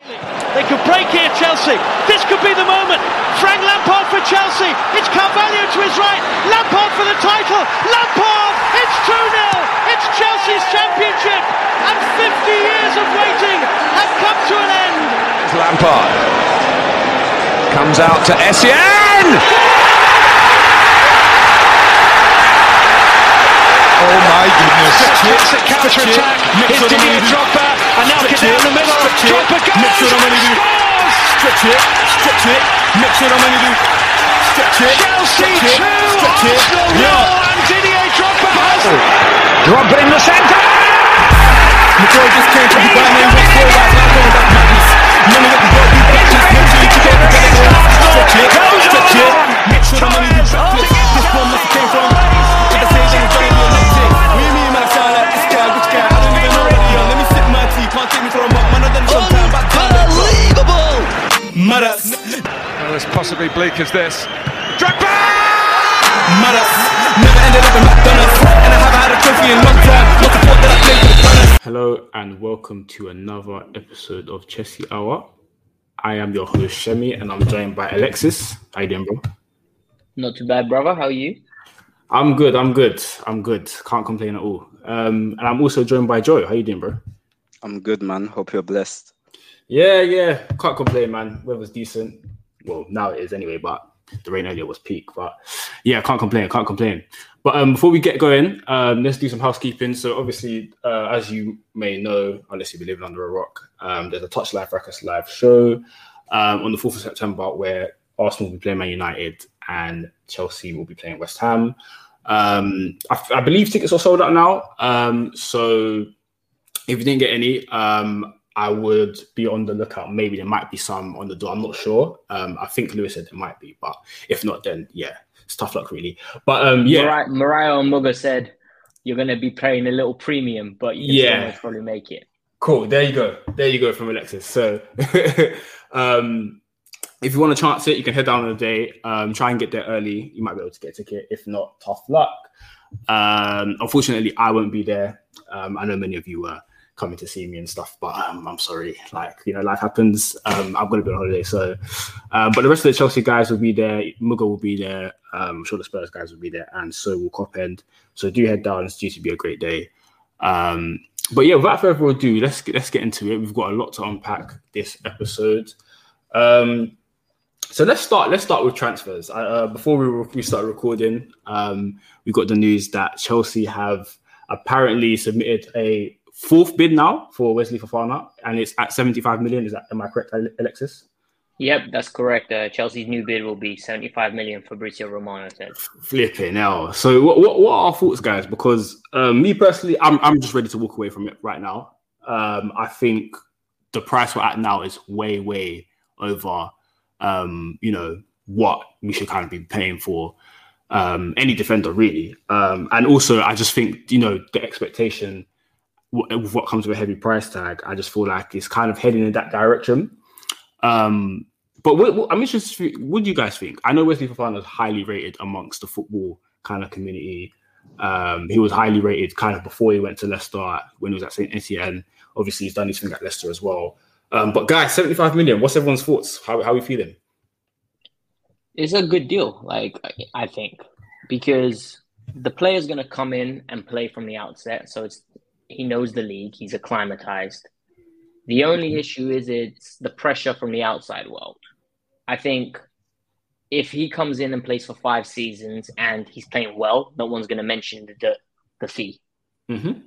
They could break here, Chelsea. This could be the moment. Frank Lampard for Chelsea. It's Carvalho to his right. Lampard for the title. Lampard! It's 2 0. It's Chelsea's championship. And 50 years of waiting have come to an end. It's Lampard comes out to Essien. Oh my goodness. Classic counter attack. It's Didier Drogba. And now get down the middle. Drogba goes. Scores. Stretch it. Stretch it. Mix it on Mendy. Stretch it. Chelsea 2. Arsenal 0. And Didier Drogba has. Drogba in the centre. McCoy just came from the Bayern and went forward. Now going back madness. None of it can go be back. Just makes you get it. Stretch it. Stretch it. Madas. Well, as possibly bleak as this. Drogba! Madas. Never ended up in McDonald's. And I haven't had a trophy in long time. Not the fault that I played for the Gunners. Hello and welcome to another episode of Chelsea Hour. I am your host Shemi and I'm joined by Alexis. How you doing, bro? Not too bad, brother. How are you? I'm good. I'm good. I'm good. Can't complain at all. Um, and I'm also joined by Joe. How you doing, bro? I'm good, man. Hope you're blessed. Yeah, yeah. Can't complain, man. Weather's decent. Well, now it is anyway, but the rain earlier was peak. But yeah, can't complain. Can't complain. But um, before we get going, um, let's do some housekeeping. So obviously, uh, as you may know, unless you've been living under a rock, um, there's a Touch Life Records live show um, on the 4th of September where Arsenal will be playing Man United and Chelsea will be playing West Ham. Um, I, I, believe tickets are sold out now. Um, so if you didn't get any, um, I would be on the lookout. Maybe there might be some on the door. I'm not sure. Um, I think Lewis said there might be, but if not, then yeah, it's tough luck really. But um, yeah, Mariah, Mariah and Mugga said you're going to be paying a little premium, but you yeah, probably make it. Cool. There you go. There you go from Alexis. So, um, if you want to chance it, you can head down on the day. Um, try and get there early. You might be able to get a ticket. If not, tough luck. Um, unfortunately, I won't be there. Um, I know many of you were coming to see me and stuff, but um, I'm sorry. Like you know, life happens. Um, I'm to be on holiday, so. Um, but the rest of the Chelsea guys will be there. Mugga will be there. Um, I'm sure the Spurs guys will be there, and so will Kop End. So do head down. It's due to be a great day. Um, but yeah, without further ado, let's get, let's get into it. We've got a lot to unpack this episode. Um, so let's start. Let's start with transfers. Uh, before we, re- we start recording, um, we got the news that Chelsea have apparently submitted a fourth bid now for Wesley Fofana, and it's at seventy-five million. Is that am I correct, Alexis? Yep, that's correct. Uh, Chelsea's new bid will be seventy-five million. Fabrizio Romano said. Flipping hell. So what, what, what are our thoughts, guys? Because um, me personally, I'm I'm just ready to walk away from it right now. Um, I think the price we're at now is way way over um, you know, what we should kind of be paying for um, any defender, really. Um, and also, I just think, you know, the expectation with what comes with a heavy price tag, I just feel like it's kind of heading in that direction. Um, but what, what, I'm interested. What do you guys think? I know Wesley Fofana is highly rated amongst the football kind of community. Um, he was highly rated kind of before he went to Leicester when he was at Saint Etienne. Obviously, he's done his thing at Leicester as well. Um, but guys, 75 million. What's everyone's thoughts? How how are we feeling? It's a good deal, like I think, because the player's going to come in and play from the outset. So it's he knows the league. He's acclimatized. The only issue is it's the pressure from the outside world. I think if he comes in and plays for five seasons and he's playing well, no one's going to mention the the fee. Mm-hmm.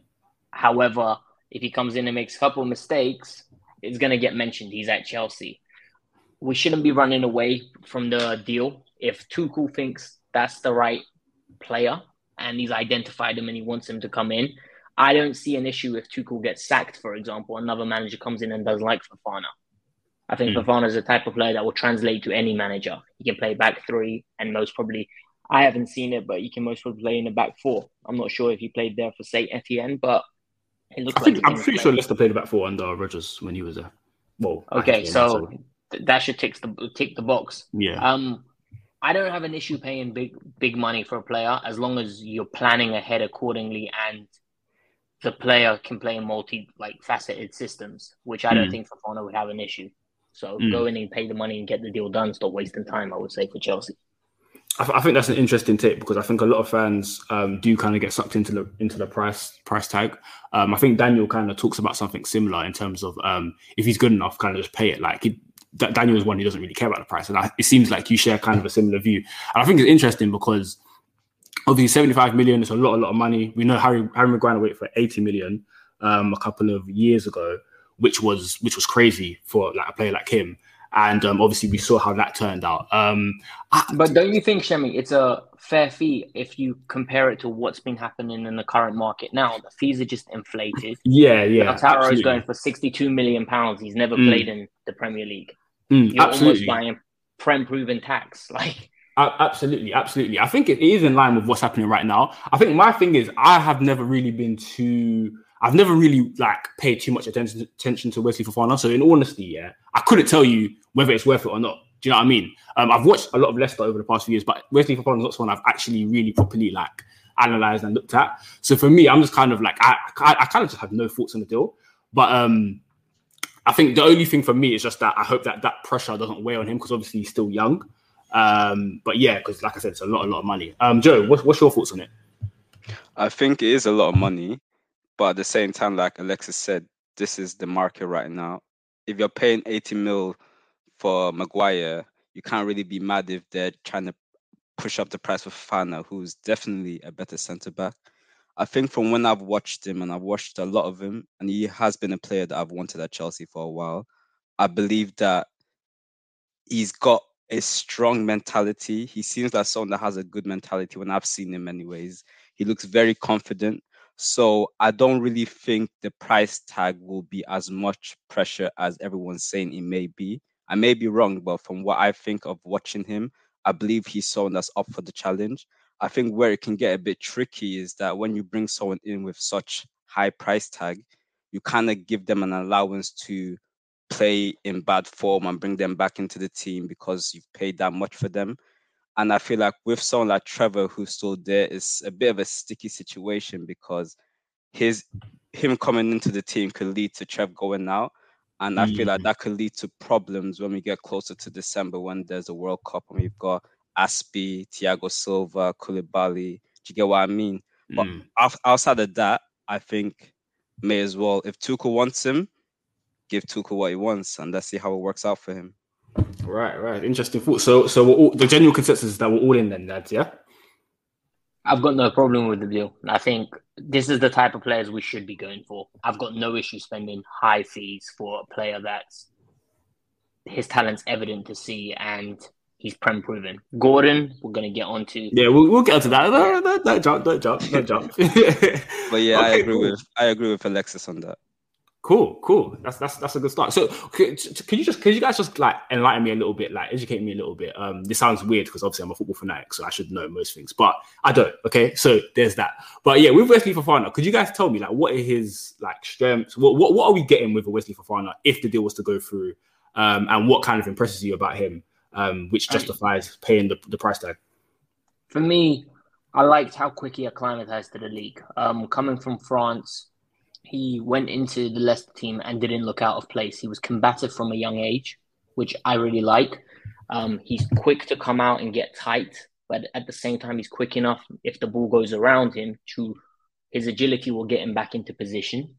However, if he comes in and makes a couple of mistakes, it's going to get mentioned. He's at Chelsea. We shouldn't be running away from the deal. If Tuchel thinks that's the right player and he's identified him and he wants him to come in, I don't see an issue if Tuchel gets sacked, for example, another manager comes in and doesn't like Fofana. I think mm. Fofana is the type of player that will translate to any manager. He can play back three and most probably, I haven't seen it, but he can most probably play in the back four. I'm not sure if he played there for Saint Etienne, but it looks I like think, I'm pretty sure Leicester played back four under Rodgers when he was there. Well, okay, so th- that should tick the tick the box. Yeah. Um, I don't have an issue paying big big money for a player as long as you're planning ahead accordingly and the player can play in multi like faceted systems, which I don't mm. think Fofana would have an issue. So mm. go in and pay the money and get the deal done. Stop wasting time. I would say for Chelsea. I, I think that's an interesting take because I think a lot of fans um, do kind of get sucked into the into the price price tag. Um, I think Daniel kind of talks about something similar in terms of um, if he's good enough, kind of just pay it. Like he, Daniel is one who doesn't really care about the price, and I, it seems like you share kind of a similar view. And I think it's interesting because obviously 75 million is a lot, a lot of money. We know Harry Harry Maguire waited for 80 million um, a couple of years ago, which was which was crazy for like a player like him. And um, obviously, we saw how that turned out. Um, but don't you think, Shemi, it's a fair fee if you compare it to what's been happening in the current market now? The fees are just inflated. Yeah, yeah. Lautaro is going for 62 million pounds. He's never mm. played in the Premier League. Mm, You're absolutely. almost buying prem proven tax. Like, absolutely, absolutely. I think it is in line with what's happening right now. I think my thing is I have never really been too. I've never really like paid too much attention attention to Wesley Fofana. So in honesty, yeah, I couldn't tell you whether it's worth it or not. Do you know what I mean? Um, I've watched a lot of Leicester over the past few years, but Wesley Fofana is not someone I've actually really properly like analyzed and looked at. So for me, I'm just kind of like I, I, I kind of just have no thoughts on the deal. But um, I think the only thing for me is just that I hope that that pressure doesn't weigh on him because obviously he's still young. Um, but yeah, because like I said, it's a lot, a lot of money. Um, Joe, what's, what's your thoughts on it? I think it is a lot of money, but at the same time, like Alexis said, this is the market right now. If you're paying 80 mil for Maguire, you can't really be mad if they're trying to push up the price for Fana, who's definitely a better centre back. I think from when I've watched him and I've watched a lot of him, and he has been a player that I've wanted at Chelsea for a while. I believe that he's got a strong mentality. He seems like someone that has a good mentality when I've seen him, anyways. He looks very confident. So I don't really think the price tag will be as much pressure as everyone's saying it may be. I may be wrong, but from what I think of watching him, I believe he's someone that's up for the challenge. I think where it can get a bit tricky is that when you bring someone in with such high price tag, you kind of give them an allowance to play in bad form and bring them back into the team because you've paid that much for them. And I feel like with someone like Trevor who's still there, it's a bit of a sticky situation because his him coming into the team could lead to Trev going out. And I feel like mm. that could lead to problems when we get closer to December when there's a World Cup and we've got Azpi, Thiago Silva, Koulibaly. Do you get what I mean? Mm. But outside of that, I think may as well, if Tuchel wants him, give Tuchel what he wants, and let's see how it works out for him. Right, right. Interesting thought. So, so all, the general consensus is that we're all in then, lads. Yeah. I've got no problem with the deal. I think this is the type of players we should be going for. I've got no issue spending high fees for a player that's his talent's evident to see and he's prem proven. Gordon, we're gonna get onto. Yeah, we'll, we'll get onto that. No, no, don't jump, don't jump, don't jump. but yeah, okay, I agree cool. with I agree with Alexis on that. Cool, cool. That's that's that's a good start. So, can, can you just can you guys just like enlighten me a little bit, like educate me a little bit? Um, this sounds weird because obviously I'm a football fanatic, so I should know most things, but I don't. Okay, so there's that. But yeah, with Wesley Fofana, could you guys tell me like what are his like strengths? What what, what are we getting with a Wesley Fofana if the deal was to go through? Um, and what kind of impresses you about him, um, which justifies paying the, the price tag? For me, I liked how quick he acclimatized to the league. Um, coming from France he went into the Leicester team and didn't look out of place. He was combative from a young age, which I really like. Um, he's quick to come out and get tight, but at the same time, he's quick enough if the ball goes around him to his agility will get him back into position.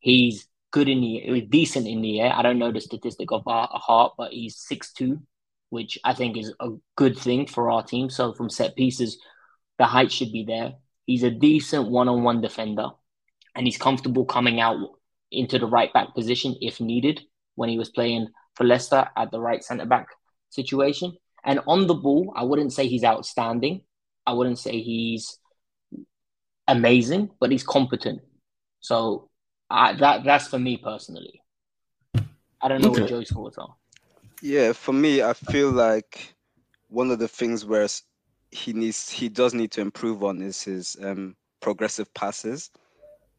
He's good in the decent in the air. I don't know the statistic of our heart, but he's six two, which I think is a good thing for our team. So from set pieces, the height should be there. He's a decent one on one defender and he's comfortable coming out into the right back position if needed when he was playing for Leicester at the right centre back situation. And on the ball, I wouldn't say he's outstanding. I wouldn't say he's amazing, but he's competent. So I, that that's for me personally. I don't know okay. what Joe's thoughts are. Yeah, for me, I feel like one of the things where he needs he does need to improve on is his um, progressive passes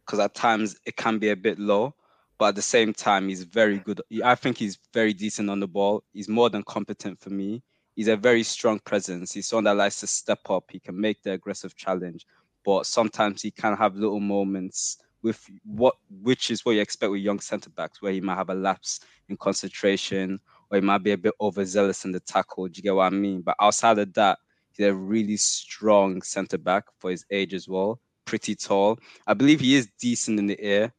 because at times it can be a bit low. But at the same time, he's very good. I think he's very decent on the ball. He's more than competent for me. He's a very strong presence. He's someone that likes to step up. He can make the aggressive challenge, but sometimes he can have little moments with what, which is what you expect with young centre backs, where he might have a lapse in concentration or he might be a bit overzealous in the tackle. Do you get what I mean? But outside of that, he's a really strong centre back for his age as well pretty tall. I believe he is decent in the air.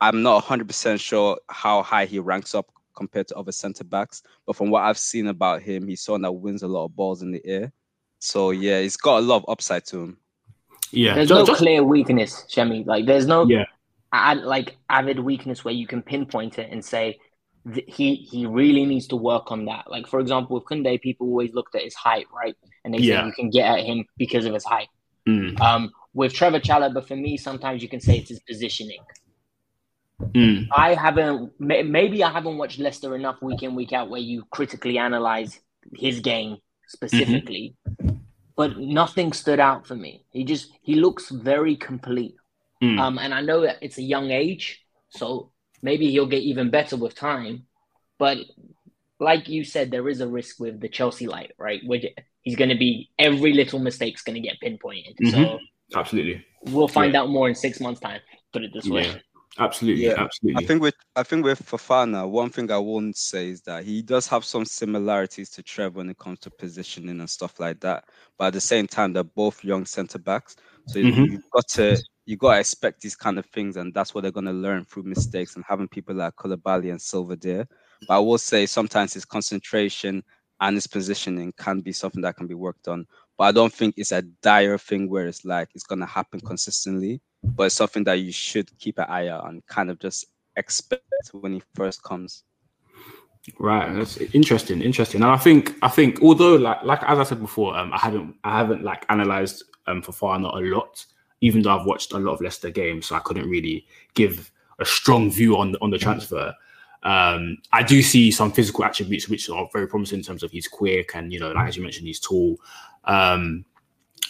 I'm not 100% sure how high he ranks up compared to other centre backs, but from what I've seen about him, he's someone that wins a lot of balls in the air. So yeah, he's got a lot of upside to him. Yeah, there's just, no just... clear weakness, Shemi. Like there's no yeah. Ad, like avid weakness where you can pinpoint it and say he he really needs to work on that. Like for example, with Koundé, people always looked at his height, right? And they yeah. say you can get at him because of his height. Mm. Um, with Trevor Chalobah, for me, sometimes you can say it's his positioning. Mm. I haven't, maybe I haven't watched Leicester enough week in, week out where you critically analyze his game specifically, mm-hmm. but nothing stood out for me. He just, he looks very complete. Mm. Um, and I know that it's a young age, so maybe he'll get even better with time. But like you said, there is a risk with the Chelsea light, right? Where he's going to be, every little mistake's going to get pinpointed. Mm-hmm. So, Absolutely. We'll find yeah. out more in six months' time. Put it this way. Yeah. Absolutely, yeah. absolutely. I think with I think with Fofana, one thing I won't say is that he does have some similarities to Trev when it comes to positioning and stuff like that. But at the same time, they're both young centre backs, so mm-hmm. you've got to you got to expect these kind of things, and that's what they're going to learn through mistakes and having people like Koulibaly and Silva there. But I will say sometimes his concentration and his positioning can be something that can be worked on. But I don't think it's a dire thing where it's like it's gonna happen consistently. But it's something that you should keep an eye out and kind of just expect when he first comes. Right, that's interesting, interesting. And I think I think although like like as I said before, um, I haven't I haven't like analyzed um Fofana a lot, even though I've watched a lot of Leicester games, so I couldn't really give a strong view on on the transfer. Um, I do see some physical attributes which are very promising in terms of he's quick and you know, like as you mentioned, he's tall. Um,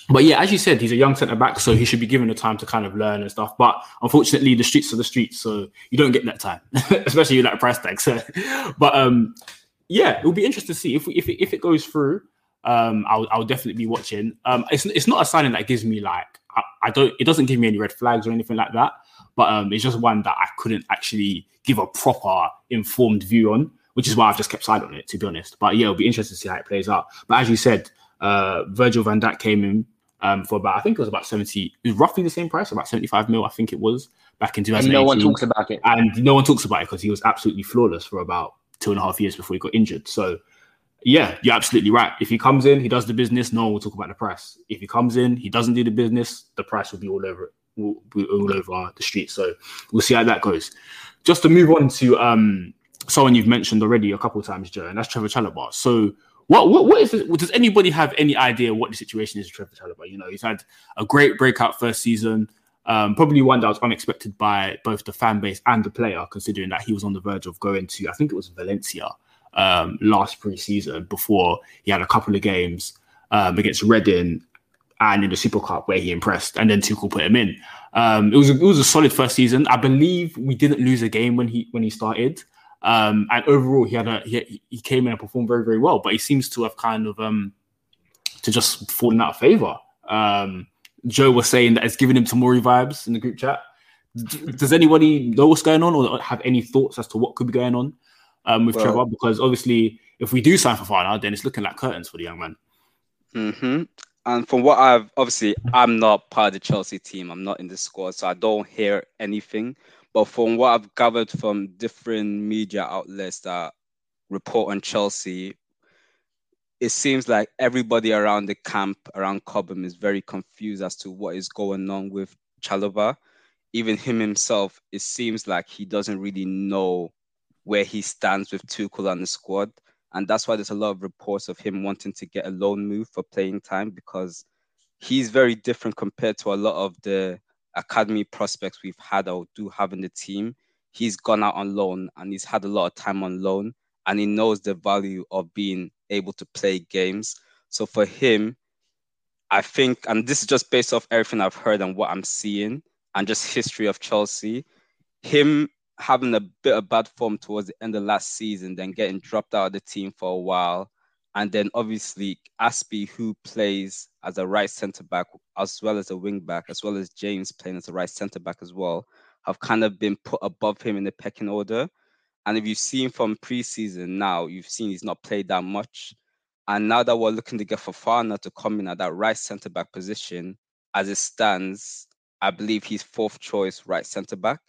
but yeah, as you said, he's a young centre back, so he should be given the time to kind of learn and stuff. But unfortunately, the streets are the streets, so you don't get that time, especially you like price tag. So, but um, yeah, it will be interesting to see if we, if it, if it goes through. Um, I'll, I'll definitely be watching. Um, it's it's not a signing that gives me like I, I don't. It doesn't give me any red flags or anything like that. But um, it's just one that I couldn't actually give a proper informed view on, which is why I've just kept silent on it, to be honest. But yeah, it'll be interesting to see how it plays out. But as you said, uh, Virgil van Dijk came in um, for about, I think it was about 70, it was roughly the same price, about 75 mil, I think it was back in 2018. And no one talks about it. And no one talks about it because he was absolutely flawless for about two and a half years before he got injured. So, yeah, you're absolutely right. If he comes in, he does the business, no one will talk about the price. If he comes in, he doesn't do the business, the price will be all over it, will be all over the street. So we'll see how that goes. Just to move on to um, someone you've mentioned already a couple of times, Joe, and that's Trevor Chalobah. So what what what is it? Does anybody have any idea what the situation is with Trevor Chalobah? You know, he's had a great breakout first season. Um, probably one that was unexpected by both the fan base and the player, considering that he was on the verge of going to, I think it was Valencia um, last pre-season before he had a couple of games um, against Reading and in the Super Cup where he impressed, and then Tuchel put him in. Um, it was a, it was a solid first season. I believe we didn't lose a game when he when he started, um, and overall he had a he, he came in and performed very very well. But he seems to have kind of um, to just fallen out of favor. Um, Joe was saying that it's giving him Tomori vibes in the group chat. Does anybody know what's going on or have any thoughts as to what could be going on um, with well, Trevor? Because obviously, if we do sign for Fofana, then it's looking like curtains for the young man. Mm-hmm. And from what I've obviously, I'm not part of the Chelsea team. I'm not in the squad, so I don't hear anything. But from what I've gathered from different media outlets that report on Chelsea, it seems like everybody around the camp around Cobham is very confused as to what is going on with Chalobah. Even him himself, it seems like he doesn't really know where he stands with Tuchel and the squad. And that's why there's a lot of reports of him wanting to get a loan move for playing time because he's very different compared to a lot of the academy prospects we've had or do have in the team. He's gone out on loan and he's had a lot of time on loan and he knows the value of being able to play games. So for him, I think, and this is just based off everything I've heard and what I'm seeing and just history of Chelsea, him having a bit of bad form towards the end of last season, then getting dropped out of the team for a while. And then obviously Azpi, who plays as a right centre back as well as a wing back, as well as James playing as a right centre back as well, have kind of been put above him in the pecking order. And if you've seen from preseason now, you've seen he's not played that much. And now that we're looking to get Fofana to come in at that right centre back position, as it stands, I believe he's fourth choice right centre back.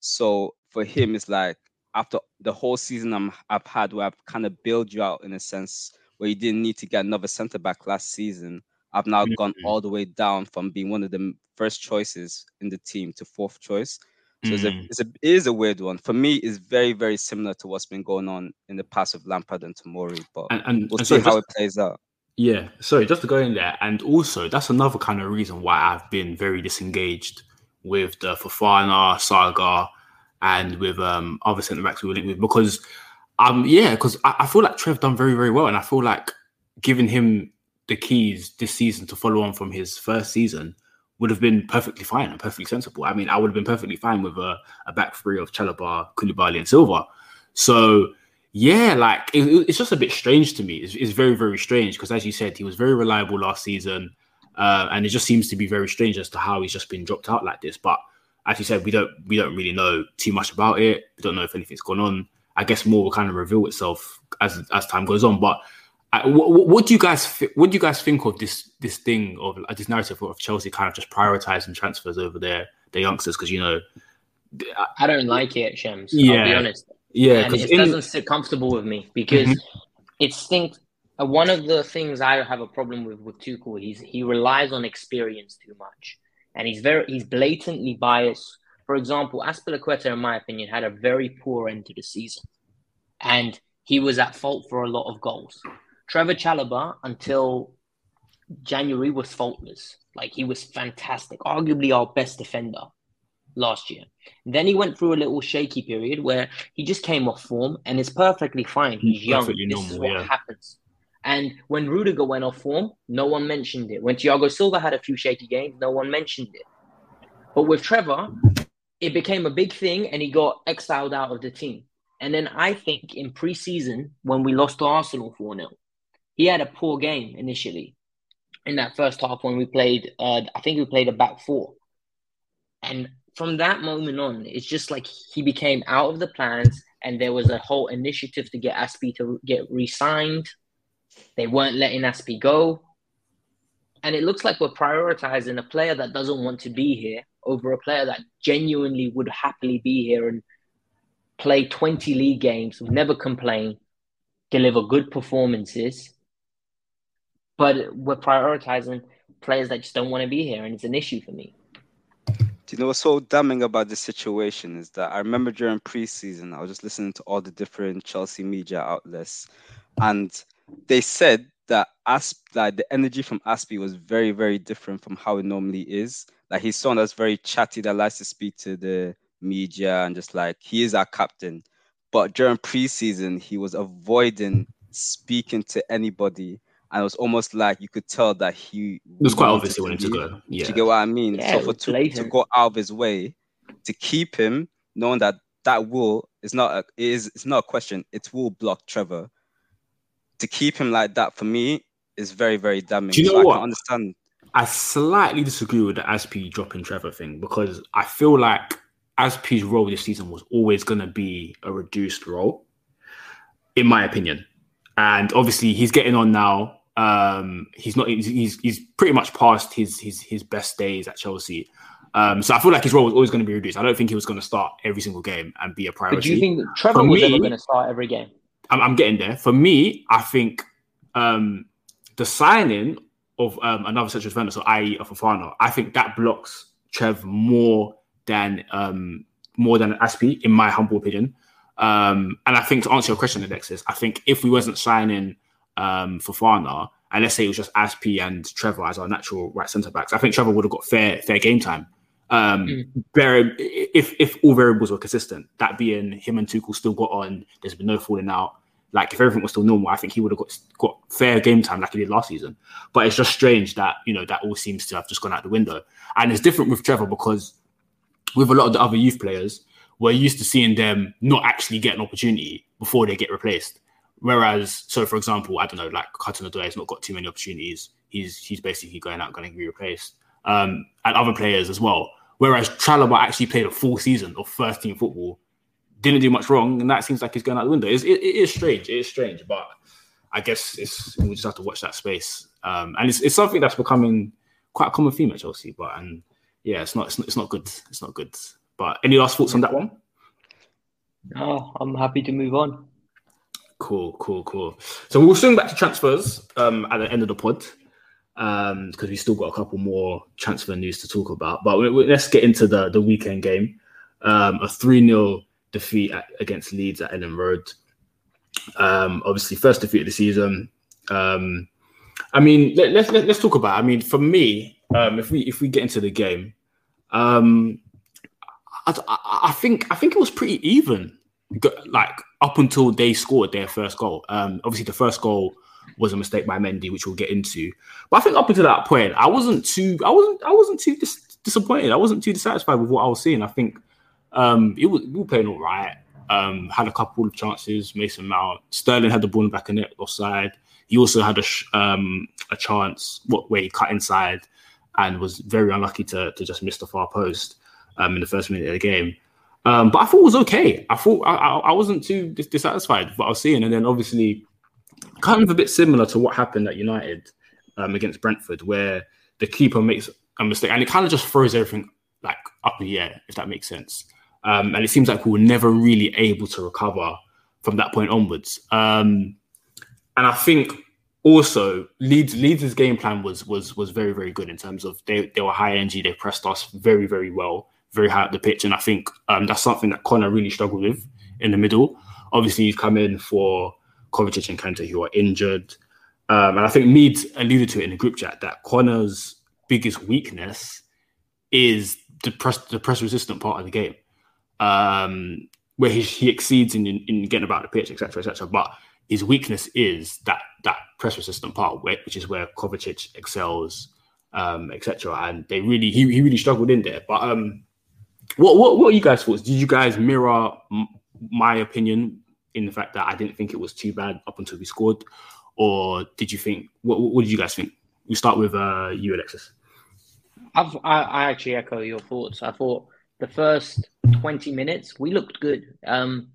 So for him, it's like after the whole season I'm, I've had where I've kind of built you out in a sense where you didn't need to get another centre back last season. I've now mm-hmm. gone all the way down from being one of the first choices in the team to fourth choice. So mm. it's, a, mm. it's a, it is a weird one. For me, it's very, very similar to what's been going on in the past with Lampard and Tomori, but and, and we'll and see so how just, it plays out. Yeah, sorry, just to go in there, and also that's another kind of reason why I've been very disengaged with the Fofana saga and with um other centre backs we were linked with because um yeah, because I, I feel like Trev done very, very well, and I feel like giving him the keys this season to follow on from his first season would have been perfectly fine and perfectly sensible. I mean, I would have been perfectly fine with a, a back three of Chalobah, Koulibaly, and Silva. So yeah, like it, it's just a bit strange to me. It's, it's very, very strange because, as you said, he was very reliable last season, uh, and it just seems to be very strange as to how he's just been dropped out like this. But as you said, we don't we don't really know too much about it. We don't know if anything's gone on. I guess more will kind of reveal itself as as time goes on. But what, what, do you guys what do you guys think of this this thing of uh, this narrative of Chelsea kind of just prioritizing transfers over their their youngsters because you know I, I, don't like it, Shems. Yeah, I'll be honest. Yeah, and it in... doesn't sit comfortable with me because mm-hmm. it stinks. Uh, one of the things I have a problem with with Tuchel, he's he relies on experience too much, and he's very he's blatantly biased. For example, Azpilicueta, in my opinion, had a very poor end to the season, and he was at fault for a lot of goals. Trevor Chalobah until January was faultless. Like he was fantastic, arguably our best defender last year. Then he went through a little shaky period where he just came off form and it's perfectly fine. He's young. Perfectly this normal, is what yeah. happens. And when Rudiger went off form, no one mentioned it. When Thiago Silva had a few shaky games, no one mentioned it. But with Trevor, it became a big thing and he got exiled out of the team. And then I think in preseason, when we lost to Arsenal 4 0, he had a poor game initially in that first half when we played. Uh, I think we played a back four, and from that moment on, it's just like he became out of the plans, and there was a whole initiative to get Azpi to get re-signed. They weren't letting Azpi go, and it looks like we're prioritizing a player that doesn't want to be here over a player that genuinely would happily be here and play 20 league games, never complain, deliver good performances, but we're prioritizing players that just don't want to be here, and it's an issue for me. Do you know what's so damning about this situation is that I remember during preseason, I was just listening to all the different Chelsea media outlets, and they said Asp like the energy from Azpi was very very different from how it normally is. Like he's someone that's very chatty that likes to speak to the media and just like he is our captain. But during preseason, he was avoiding speaking to anybody, and it was almost like you could tell that he it was quite obvious he wanted to go. Yeah, Do you get what I mean? Yeah, so for to, to go out of his way to keep him, knowing that that will is not a, it is it's not a question. It will block Trevor. To keep him like that for me is very very damning. Do you know so I what? can understand. I slightly disagree with the Asp dropping Trevor thing because I feel like Asp's role this season was always going to be a reduced role, in my opinion. And obviously, he's getting on now. Um, he's not. He's, he's he's pretty much past his his his best days at Chelsea. Um, so I feel like his role was always going to be reduced. I don't think he was going to start every single game and be a priority. But do you think Trevor For was ever me- going to start every game? I'm, I'm getting there. For me, I think um, the signing of um, another central defender, so i.e. of Fofana, I think that blocks Trev more than um, more than Azpi, in my humble opinion. Um, and I think to answer your question, Alexis, I think if we wasn't signing um, Fofana, and let's say it was just Azpi and Trevor as our natural right centre backs, I think Trevor would have got fair fair game time. Um, very, if if all variables were consistent, that being him and Tuchel still got on, there's been no falling out. Like if everything was still normal, I think he would have got got fair game time like he did last season. But it's just strange that you know that all seems to have just gone out the window. And it's different with Trevor because with a lot of the other youth players, we're used to seeing them not actually get an opportunity before they get replaced. Whereas, so for example, I don't know, like Hudson-Odoi has not got too many opportunities. He's he's basically going out going to be replaced, um, and other players as well. Whereas Chalobah actually played a full season of first team football, didn't do much wrong, and that seems like he's going out the window. It's, it, it is strange. It is strange, but I guess it's we just have to watch that space. Um, and it's, it's something that's becoming quite a common theme at Chelsea. But and yeah, it's not it's not, it's not good. It's not good. But any last thoughts on that one? No, I'm happy to move on. Cool, cool, cool. So we'll swing back to transfers um, at the end of the pod because we still got a couple more transfer news to talk about. But we, we- let's get into the the weekend game. Um, a three 0 defeat at, against Leeds at Elland Road. Um, obviously, first defeat of the season. Um, I mean, let, let's let, let's talk about. it. I mean, for me, um, if we if we get into the game, um, I, I, I think I think it was pretty even. Like up until they scored their first goal. Um, obviously, the first goal was a mistake by Mendy, which we'll get into. But I think up until that point, I wasn't too. I wasn't. I wasn't too dis- disappointed. I wasn't too dissatisfied with what I was seeing. I think um, it was, we were playing all right. Um, had a couple of chances. Mason Mount, Sterling had the ball in the back of net offside. He also had a sh- um, a chance what where he cut inside and was very unlucky to to just miss the far post um, in the first minute of the game. Um, but I thought it was okay. I thought I, I, I wasn't too dis- dissatisfied with what I was seeing, and then obviously kind of a bit similar to what happened at United um, against Brentford, where the keeper makes a mistake and it kind of just throws everything like up in the air, if that makes sense. Um, and it seems like we were never really able to recover from that point onwards. Um, and I think also Leeds Leeds' game plan was was was very very good in terms of they they were high energy, they pressed us very very well, very high up the pitch, and I think um, that's something that Connor really struggled with in the middle. Obviously, he's come in for Kovacic and Kante who are injured, um, and I think Mead alluded to it in the group chat that Connor's biggest weakness is the press the press resistant part of the game, um, where he, he exceeds in, in, in getting about the pitch, etc., etc. But his weakness is that that press resistant part, which is where Kovacic excels, um, etc. And they really he, he really struggled in there. But um, what what what are you guys thoughts? Did you guys mirror m- my opinion in the fact that I didn't think it was too bad up until we scored, or did you think what what did you guys think? We start with uh, you, Alexis. I've, I, I actually echo your thoughts. I thought the first 20 minutes, we looked good. Um,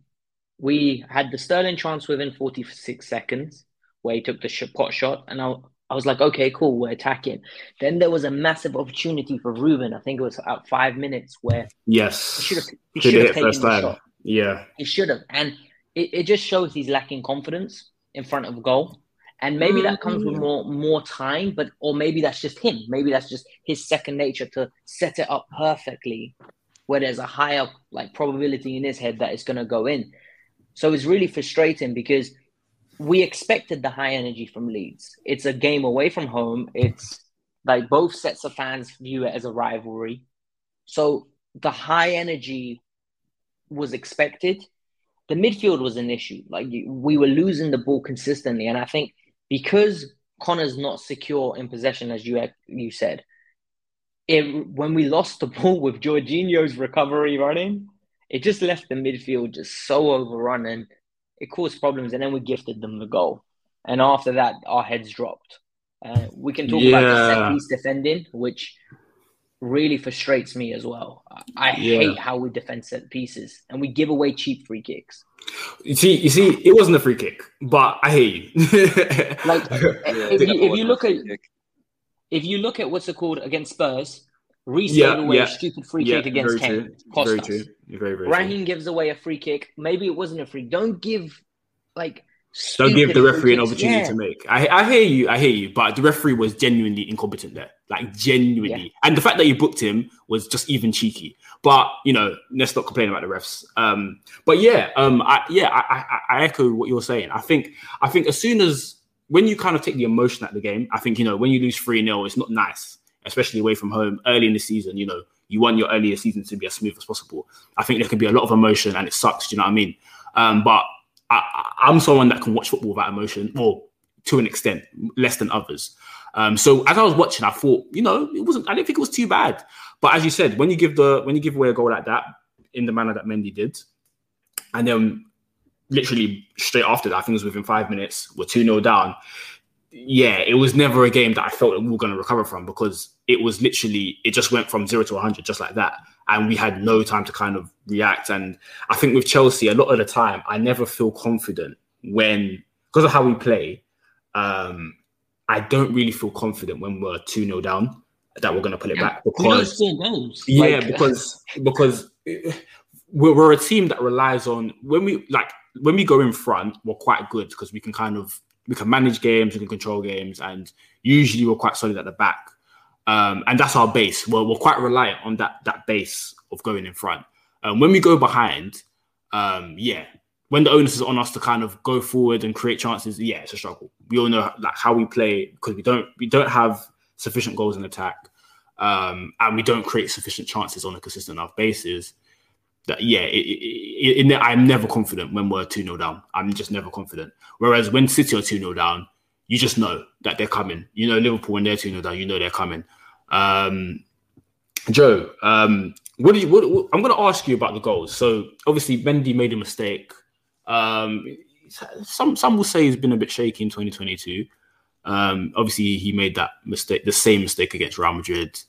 we had the Sterling chance within 46 seconds where he took the sh- pot shot, and I, I was like, okay, cool, we're attacking. Then there was a massive opportunity for Ruben. I think it was at five minutes where Yes, he should have he should have taken first the time. shot. Yeah, He should have. And it, it just shows he's lacking confidence in front of goal. And maybe that comes with more more time, but or maybe that's just him. Maybe that's just his second nature to set it up perfectly where there's a higher like probability in his head that it's gonna go in. So it's really frustrating because we expected the high energy from Leeds. It's a game away from home. It's like both sets of fans view it as a rivalry. So the high energy was expected. The midfield was an issue. Like we were losing the ball consistently, and I think because Connor's not secure in possession, as you you said, it, when we lost the ball with Jorginho's recovery running, it just left the midfield just so overrun and it caused problems. And then we gifted them the goal, and after that, our heads dropped. Uh, we can talk yeah. about the set piece defending, which really frustrates me as well. I yeah. hate how we defend set pieces and we give away cheap free kicks. You see, you see, it wasn't a free kick, but I hate you. like if you, if you look at if you look at what's it called against Spurs, Reece yeah, gave away yeah. a stupid free kick against Kane. Cost very us. true. Very, very Raheem true. gives away a free kick. Maybe it wasn't a free. Don't give like don't give the referee an opportunity yeah. to make. I, I hear you, I hear you, but the referee was genuinely incompetent there, like genuinely. Yeah. And the fact that you booked him was just even cheeky. But you know, let's not complain about the refs. Um, but yeah, um, I, yeah, I, I, I echo what you're saying. I think, I think as soon as when you kind of take the emotion out of the game, I think you know when you lose three 0 it's not nice, especially away from home early in the season. You know, you want your earlier season to be as smooth as possible. I think there can be a lot of emotion, and it sucks. Do you know what I mean? Um, but I, am someone that can watch football without emotion, or to an extent, less than others. Um, so as I was watching, I thought, you know, it wasn't. I didn't think it was too bad. But as you said, when you give the when you give away a goal like that in the manner that Mendy did, and then literally straight after that, I think it was within five minutes, we're two 0 down. Yeah, it was never a game that I felt that we were going to recover from because it was literally it just went from zero to 100 just like that and we had no time to kind of react. And I think with Chelsea, a lot of the time, I never feel confident when, because of how we play, um, I don't really feel confident when we're 2 0 down that we're going to put it back. Because. Yeah, like, because, because we're, we're a team that relies on, when we, like, when we go in front, we're quite good because we can kind of, we can manage games, we can control games, and usually we're quite solid at the back. Um, and that's our base. We're, we're quite reliant on that that base of going in front. Um, when we go behind, um, yeah, when the onus is on us to kind of go forward and create chances, yeah, it's a struggle. We all know like how we play because we don't we don't have sufficient goals in attack, um, and we don't create sufficient chances on a consistent enough basis. That yeah, it, it, it, I'm never confident when we're two 0 down. I'm just never confident. Whereas when City are two 0 down, you just know that they're coming. You know, Liverpool when they're 2 0 down, you know they're coming. Um, Joe, um, what do you? What, what, I'm going to ask you about the goals. So obviously, Mendy made a mistake. Um, some some will say he's been a bit shaky in 2022. Um, obviously, he made that mistake, the same mistake against Real Madrid.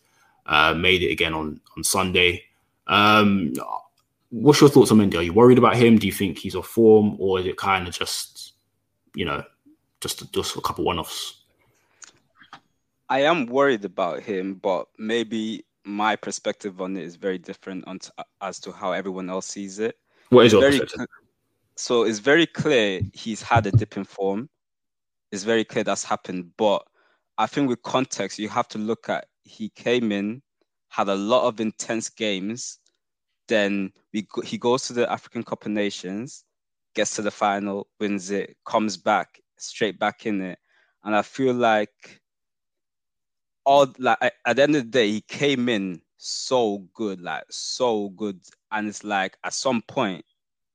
Uh, made it again on on Sunday. Um, what's your thoughts on Mendy? Are you worried about him? Do you think he's off form, or is it kind of just, you know, just just a couple one offs. I am worried about him, but maybe my perspective on it is very different on t- as to how everyone else sees it. What is your very, perspective? So it's very clear he's had a dip in form. It's very clear that's happened, but I think with context, you have to look at he came in, had a lot of intense games. Then we he goes to the African Cup of Nations, gets to the final, wins it, comes back, straight back in it. And I feel like all like at the end of the day, he came in so good, like so good. And it's like at some point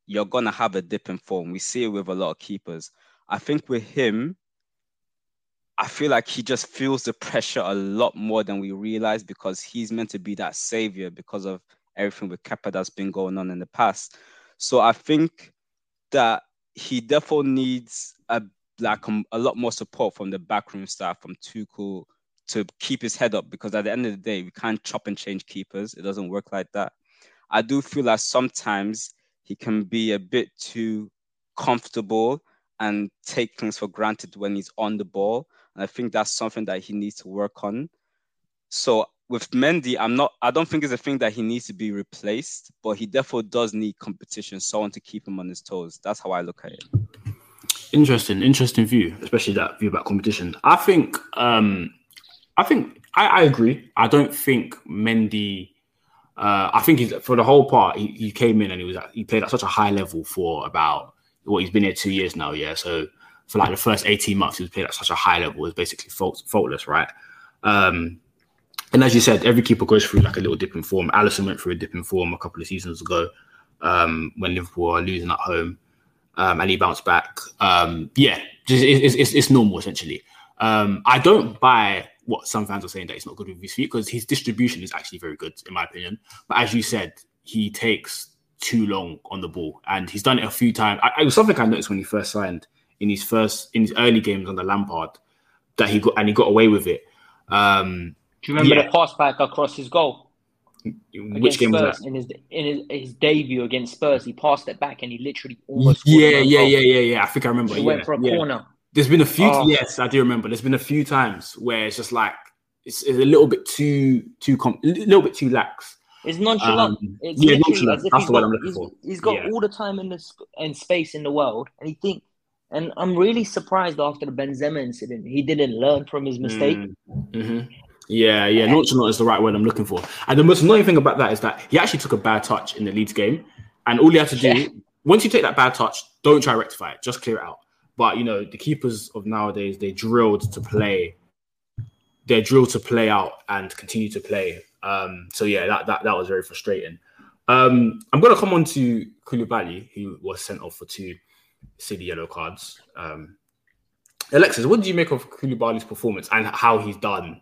you're gonna have a dip in form. We see it with a lot of keepers. I think with him, I feel like he just feels the pressure a lot more than we realize because he's meant to be that savior because of everything with Kepa that's been going on in the past. So I think that he definitely needs a like um, a lot more support from the backroom staff, from Tuchel, to keep his head up. Because at the end of the day, we can't chop and change keepers. It doesn't work like that. I do feel like sometimes he can be a bit too comfortable and take things for granted when he's on the ball. And I think that's something that he needs to work on. So with Mendy, I'm not. I don't think it's a thing that he needs to be replaced, but he therefore does need competition, someone to keep him on his toes. That's how I look at it. Interesting, interesting view, especially that view about competition. I think, um, I think I, I agree. I don't think Mendy. Uh, I think he's for the whole part. He, he came in and he was at, he played at such a high level for about what he's been here two years now. Yeah, so for like the first 18 months, he was playing at such a high level, was basically fault, faultless, right? Um, and as you said, every keeper goes through like a little dip in form. Alisson went through a dip in form a couple of seasons ago um, when Liverpool are losing at home, um, and he bounced back. Um, yeah, just, it's, it's, it's normal essentially. Um, I don't buy what some fans are saying that it's not good with his feet because his distribution is actually very good in my opinion. But as you said, he takes too long on the ball, and he's done it a few times. I, it was something I noticed when he first signed in his first in his early games under Lampard that he got and he got away with it. Um, Do you remember yeah. the pass back across his goal? Which game Spurs, was that? In his in his, his, debut against Spurs, he passed it back and he literally almost. Yeah, yeah, yeah, yeah, yeah. I think I remember. He yeah, went for a yeah. corner. There's been a few. Oh. Yes, I do remember. There's been a few times where it's just like it's, it's a little bit too too com- a little bit too lax. It's nonchalant. Um, it's yeah, nonchalant. That's the word I'm looking he's, for. He's got yeah. all the time in the sp- and space in the world, and he think. And I'm really surprised after the Benzema incident, he didn't learn from his mistake. Mm. Mm-hmm. Yeah, yeah, nonchalant is the right word I'm looking for. And the most annoying thing about that is that he actually took a bad touch in the Leeds game, and all he had to do Yeah. once you take that bad touch, don't try to rectify it, just clear it out. But you know, the keepers of nowadays they drilled to play, they're drilled to play out and continue to play. Um, so yeah, that that that was very frustrating. Um, I'm gonna come on to Koulibaly, who was sent off for two silly yellow cards. Um, Alexis, what do you make of Koulibaly's performance and how he's done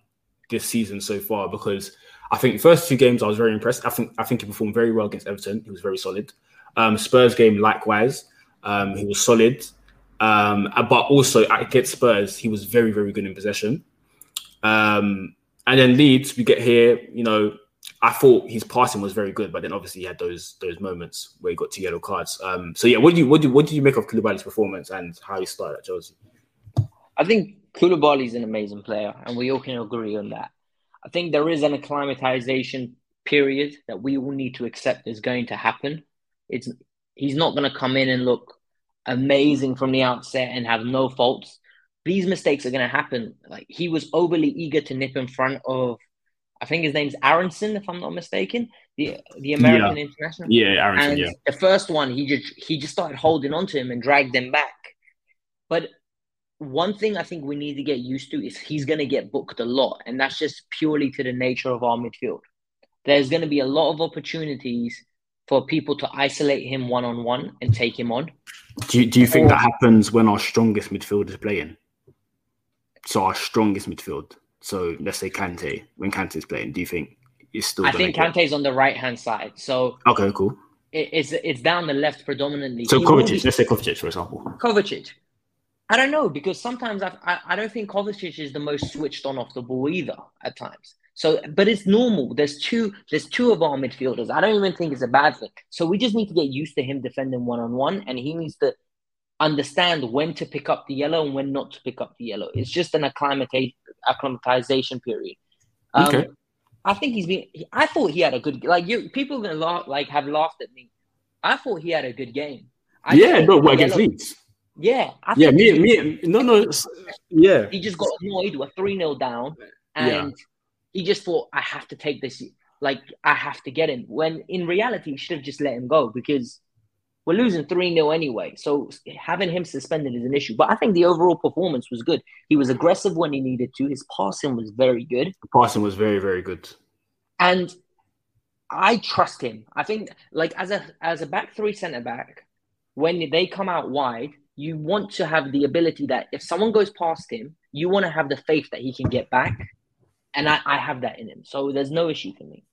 this season so far? Because I think the first two games I was very impressed. I think I think he performed very well against Everton. He was very solid. Um, Spurs game likewise, um, he was solid. Um, but also against Spurs, he was very very good in possession. Um, and then Leeds, we get here. You know, I thought his passing was very good, but then obviously he had those those moments where he got two yellow cards. Um, so yeah, what do you what do what do you make of Koulibaly's performance and how he started at Chelsea? I think Koulibaly is an amazing player, and we all can agree on that. I think there is an acclimatization period that we all need to accept is going to happen. It's he's not going to come in and look amazing from the outset and have no faults. These mistakes are going to happen. Like he was overly eager to nip in front of, I think his name's Aaronson, if I'm not mistaken, the the American Yeah. international. Yeah, Aaronson, And yeah. the first one, he just he just started holding on to him and dragged him back. But one thing I think we need to get used to is he's going to get booked a lot, and that's just purely to the nature of our midfield. There's going to be a lot of opportunities for people to isolate him one on one and take him on. Do you, do you think Or- that happens when our strongest midfield is playing? So our strongest midfield. So let's say Kante. When Kante is playing, do you think it's still? I think get- Kante's on the right hand side, so Okay, cool. it, it's it's down the left predominantly. So He Kovacic, be- let's say Kovacic for example. Kovacic. I don't know because sometimes I, I I don't think Kovacic is the most switched on off the ball either at times. So, but it's normal. There's two. There's two of our midfielders. I don't even think it's a bad thing. So we just need to get used to him defending one on one, and he needs to understand when to pick up the yellow and when not to pick up the yellow. It's just an acclimata- acclimatization period. Um, Okay. I think he's been. I thought he had a good. Like you, people gonna laugh. Like have laughed at me. I thought he had a good game. I yeah, no, against Leeds? Yeah, I Yeah, me, he- me, no, no, yeah, he just got annoyed. We're 3 0 down. And Yeah. he just thought, I have to take this. Like, I have to get him. When in reality, he should have just let him go because we're losing 3 0 anyway. So having him suspended is an issue. But I think the overall performance was good. He was aggressive when he needed to. His passing was very good. the passing was very, very good. And I trust him. I think, like, as a as a back three centre back, when they come out wide, you want to have the ability that if someone goes past him, you want to have the faith that he can get back. And I, I have that in him. So there's no issue for me.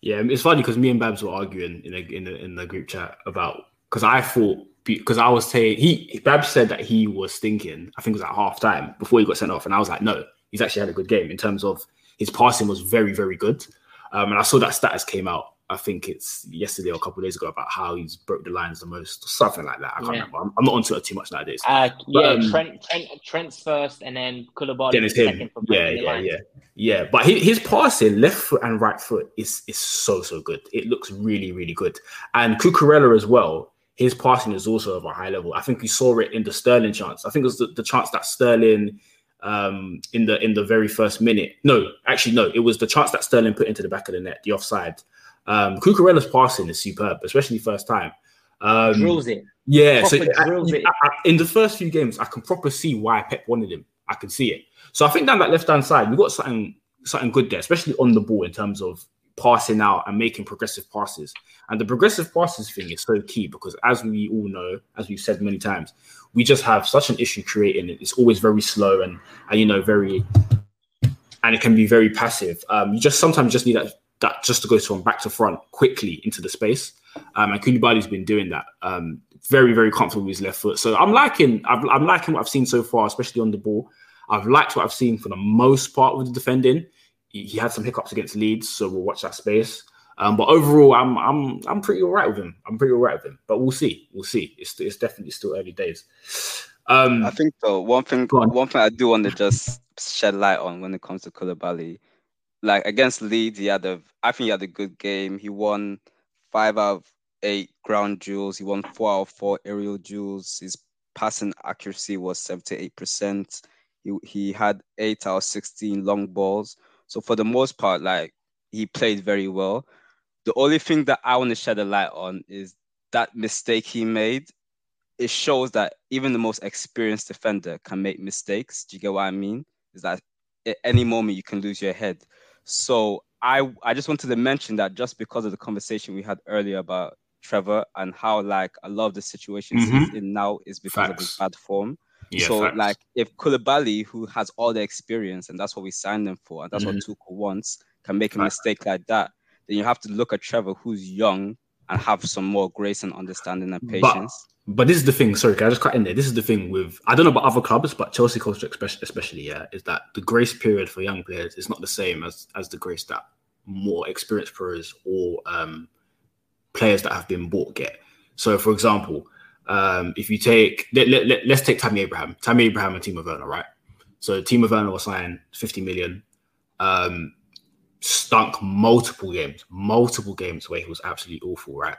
Yeah, it's funny because me and Babs were arguing in a, in the in the group chat about because I thought because I was saying he Babs said that he was thinking I think it was at half time before he got sent off, and I was like, no, he's actually had a good game in terms of his passing was very very good, um, and I saw that status came out. I think it's yesterday or a couple of days ago about how he's broke the lines the most, something like that. I can't Yeah. remember. I'm, I'm not onto it too much nowadays. Uh, But, yeah, um, Trent, Trent, Trent's first, and then Koulibaly Then it's second him. Yeah, yeah, yeah, yeah. But his, his passing, left foot and right foot, is is so so good. It looks really really good. And Cucurella as well. His passing is also of a high level. I think we saw it in the Sterling chance. I think it was the, the chance that Sterling um in the in the very first minute. No, actually no, it was the chance that Sterling put into the back of the net, the offside. Um Cucurella's passing is superb, especially first time. Um, Drills it. Yeah, so Proper I- it. I- I- in the first few games, I can proper see why Pep wanted him. I can see it. So I think down that left hand side, we've got something something good there, especially on the ball in terms of passing out and making progressive passes. And the progressive passes thing is so key because, as we all know, as we've said many times, we just have such an issue creating it. It's always very slow and and you know very, and it can be very passive. Um, you just sometimes just need that that just to go from back to front quickly into the space. Um, and Koulibaly's been doing that. Um, very, very comfortable with his left foot. So I'm liking, I've, I'm liking what I've seen so far, especially on the ball. I've liked what I've seen for the most part with the defending. He, he had some hiccups against Leeds, so we'll watch that space. Um, but overall, I'm, I'm, I'm pretty all right with him. I'm pretty all right with him. But we'll see, we'll see. It's, it's definitely still early days. Um, I think though one thing, one thing I do want to just shed light on when it comes to Koulibaly, like against Leeds, he had a, I think he had a good game. He won five out of eight ground duels. He won four out of four aerial duels. His passing accuracy was seventy eight percent. He he had eight out of sixteen long balls. So for the most part, like he played very well. The only thing that I want to shed a light on is that mistake he made it shows that even the most experienced defender can make mistakes. Do you get what I mean? Is that at any moment you can lose your head. So I I just wanted to mention that just because of the conversation we had earlier about Trevor and how like a lot of the situations he's Mhm. in now is because of his bad form. Yeah, so facts. like if Koulibaly, who has all the experience and that's what we signed him for, and that's Mhm. what Tuchel wants, can make a Facts. mistake like that, then you have to look at Trevor, who's young and have some more grace and understanding and patience. but but this is the thing. Sorry, can I just cut in there? This is the thing with I don't know about other clubs, but Chelsea culture, especially, especially yeah, is that the grace period for young players is not the same as as the grace that more experienced players or um, players that have been bought get. So, for example, um, if you take let, let, let, let's take Tammy Abraham, Tammy Abraham and Timo Werner, right? So Timo Werner was signed 50 million. Um, stunk multiple games, multiple games where he was absolutely awful, right?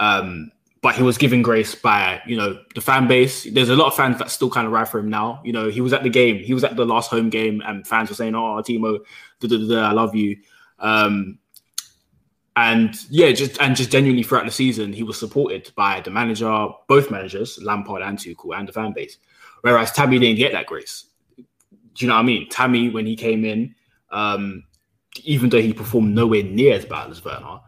Um, but he was given grace by you know the fan base. There's a lot of fans that still kind of ride for him now. You know, he was at the game, he was at the last home game, and fans were saying, "Oh, Timo, I love you." Um, and yeah, just and just genuinely throughout the season, he was supported by the manager, both managers, Lampard and Tuchel, and the fan base. Whereas Tammy didn't get that grace. Do you know what I mean? Tammy, when he came in, um, even though he performed nowhere near as bad as Werner,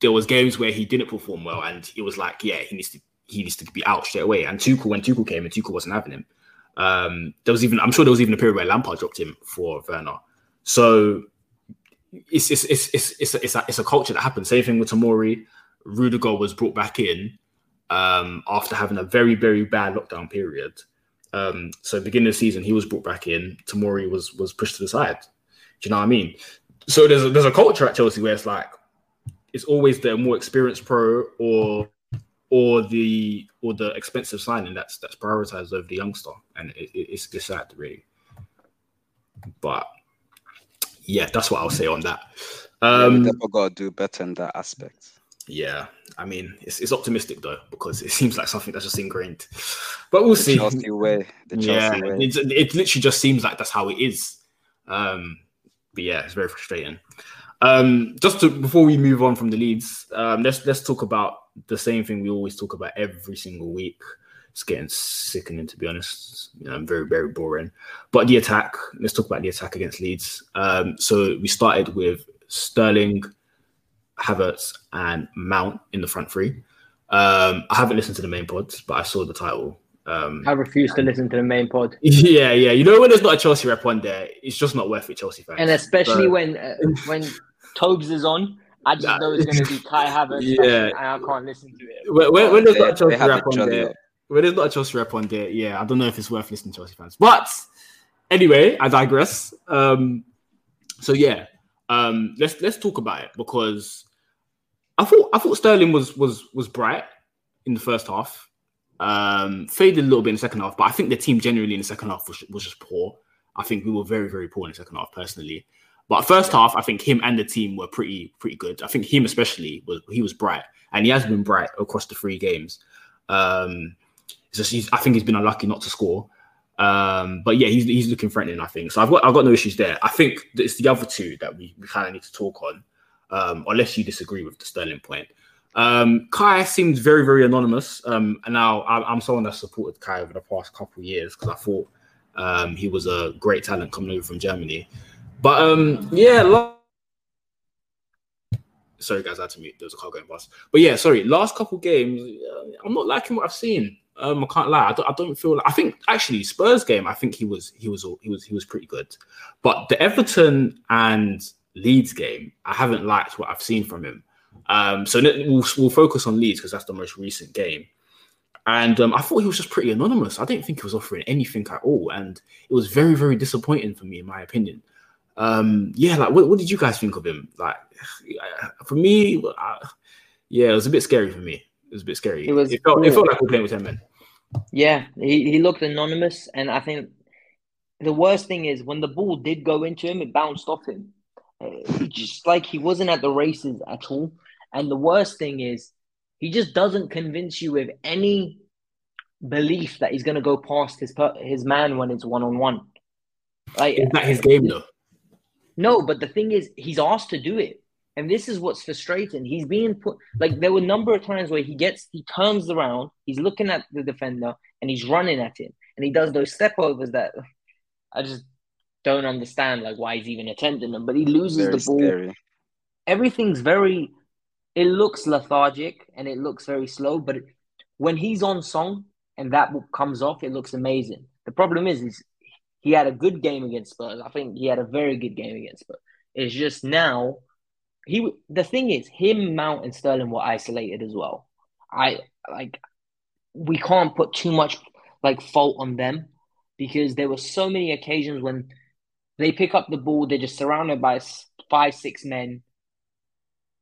there was games where he didn't perform well, and it was like, yeah, he needs to he needs to be out straight away. And Tuchel, when Tuchel came and Tuchel wasn't having him. Um, there was even I'm sure there was even a period where Lampard dropped him for Werner. So it's it's it's it's it's a, it's a, it's a culture that happens. Same thing with Tamori. Rudiger was brought back in um, after having a very very bad lockdown period. Um, so beginning of the season, he was brought back in. Tamori was was pushed to the side. Do you know what I mean? So there's a, there's a culture at Chelsea where it's like it's always the more experienced pro or or the or the expensive signing that's that's prioritized over the youngster, and it, it, it's it's sad really. But yeah, that's what I'll say on that. yeah, we Um, definitely got to do better in that aspect. yeah, I mean, it's, it's optimistic though because it seems like something that's just ingrained. But we'll The see. Chelsea way, the yeah, way. it's, it literally just seems like that's how it is. Um, but yeah, it's very frustrating. Um, just to, before we move on from the Leeds, um, let's let's talk about the same thing we always talk about every single week. It's getting sickening to be honest. You know, very very boring. But the attack. Let's talk about the attack against Leeds. Um, so we started with Sterling, Havertz, and Mount in the front three. Um, I haven't listened to the main pods, but I saw the title. Um, I refuse to listen to the main pod, yeah, yeah. You know when there's not a Chelsea rep on there, it's just not worth it, Chelsea fans. and especially So- when uh, when Tobes is on, I just know it's going to be Kai Havertz, Yeah. and I can't listen to it. when, when, when there's They- not a Chelsea rep the on jolly there, up. when there's not a Chelsea rep on there, yeah, I don't know if it's worth listening to Chelsea fans. But anyway, I digress. Um, so yeah, um, let's let's talk about it because I thought I thought Sterling was was was bright in the first half. Um, faded a little bit in the second half, but I think the team generally in the second half was, was just poor. I think we were very very poor in the second half personally. But first half, I think him and the team were pretty pretty good. I think him especially was he was bright, and he has been bright across the three games. Um, I think he's been unlucky not to score. Um, but yeah, he's he's looking threatening. I think so. I've got I've got no issues there. I think it's the other two that we, we kind of need to talk on, um, unless you disagree with the Sterling point. Um, Kai seemed very, very anonymous. Um, and now I'm, someone that supported Kai over the past couple years because I thought um, he was a great talent coming over from Germany. But um, yeah, sorry guys, I had to mute. There was a car going past. But yeah, sorry. Last couple games, uh, I'm not liking what I've seen. Um, I can't lie. I don't, I don't feel. Like, I think actually Spurs game. I think he was he was he was he was pretty good. But the Everton and Leeds game, I haven't liked what I've seen from him. Um, so we'll, we'll focus on Leeds because that's the most recent game. And um, I thought he was just pretty anonymous. I didn't think he was offering anything at all, and it was very, very disappointing for me, in my opinion. Um, yeah, like what, what did you guys think of him? Like for me, uh, yeah, it was a bit scary for me. It was a bit scary. It was. It felt, it felt like we're playing with ten men. Yeah, he, he looked anonymous, and I think the worst thing is when the ball did go into him, it bounced off him. Uh, just like he wasn't at the races at all. And the worst thing is, he just doesn't convince you with any belief that he's going to go past his his man when it's one on one. Like, is that his game though? No, but the thing is, he's asked to do it. And this is what's frustrating. He's being put like there were a number of times where he gets he turns around, he's looking at the defender and he's running at him. And he does those step overs that I just don't understand like why he's even attempting them. But he loses very the ball. Scary. Everything's very it looks lethargic and it looks very slow, but when he's on song and that comes off, it looks amazing. The problem is, is he had a good game against Spurs. I think he had a very good game against Spurs. It's just now he the thing is him mount and sterling were isolated as well i like we can't put too much like fault on them because there were so many occasions when they pick up the ball they're just surrounded by five six men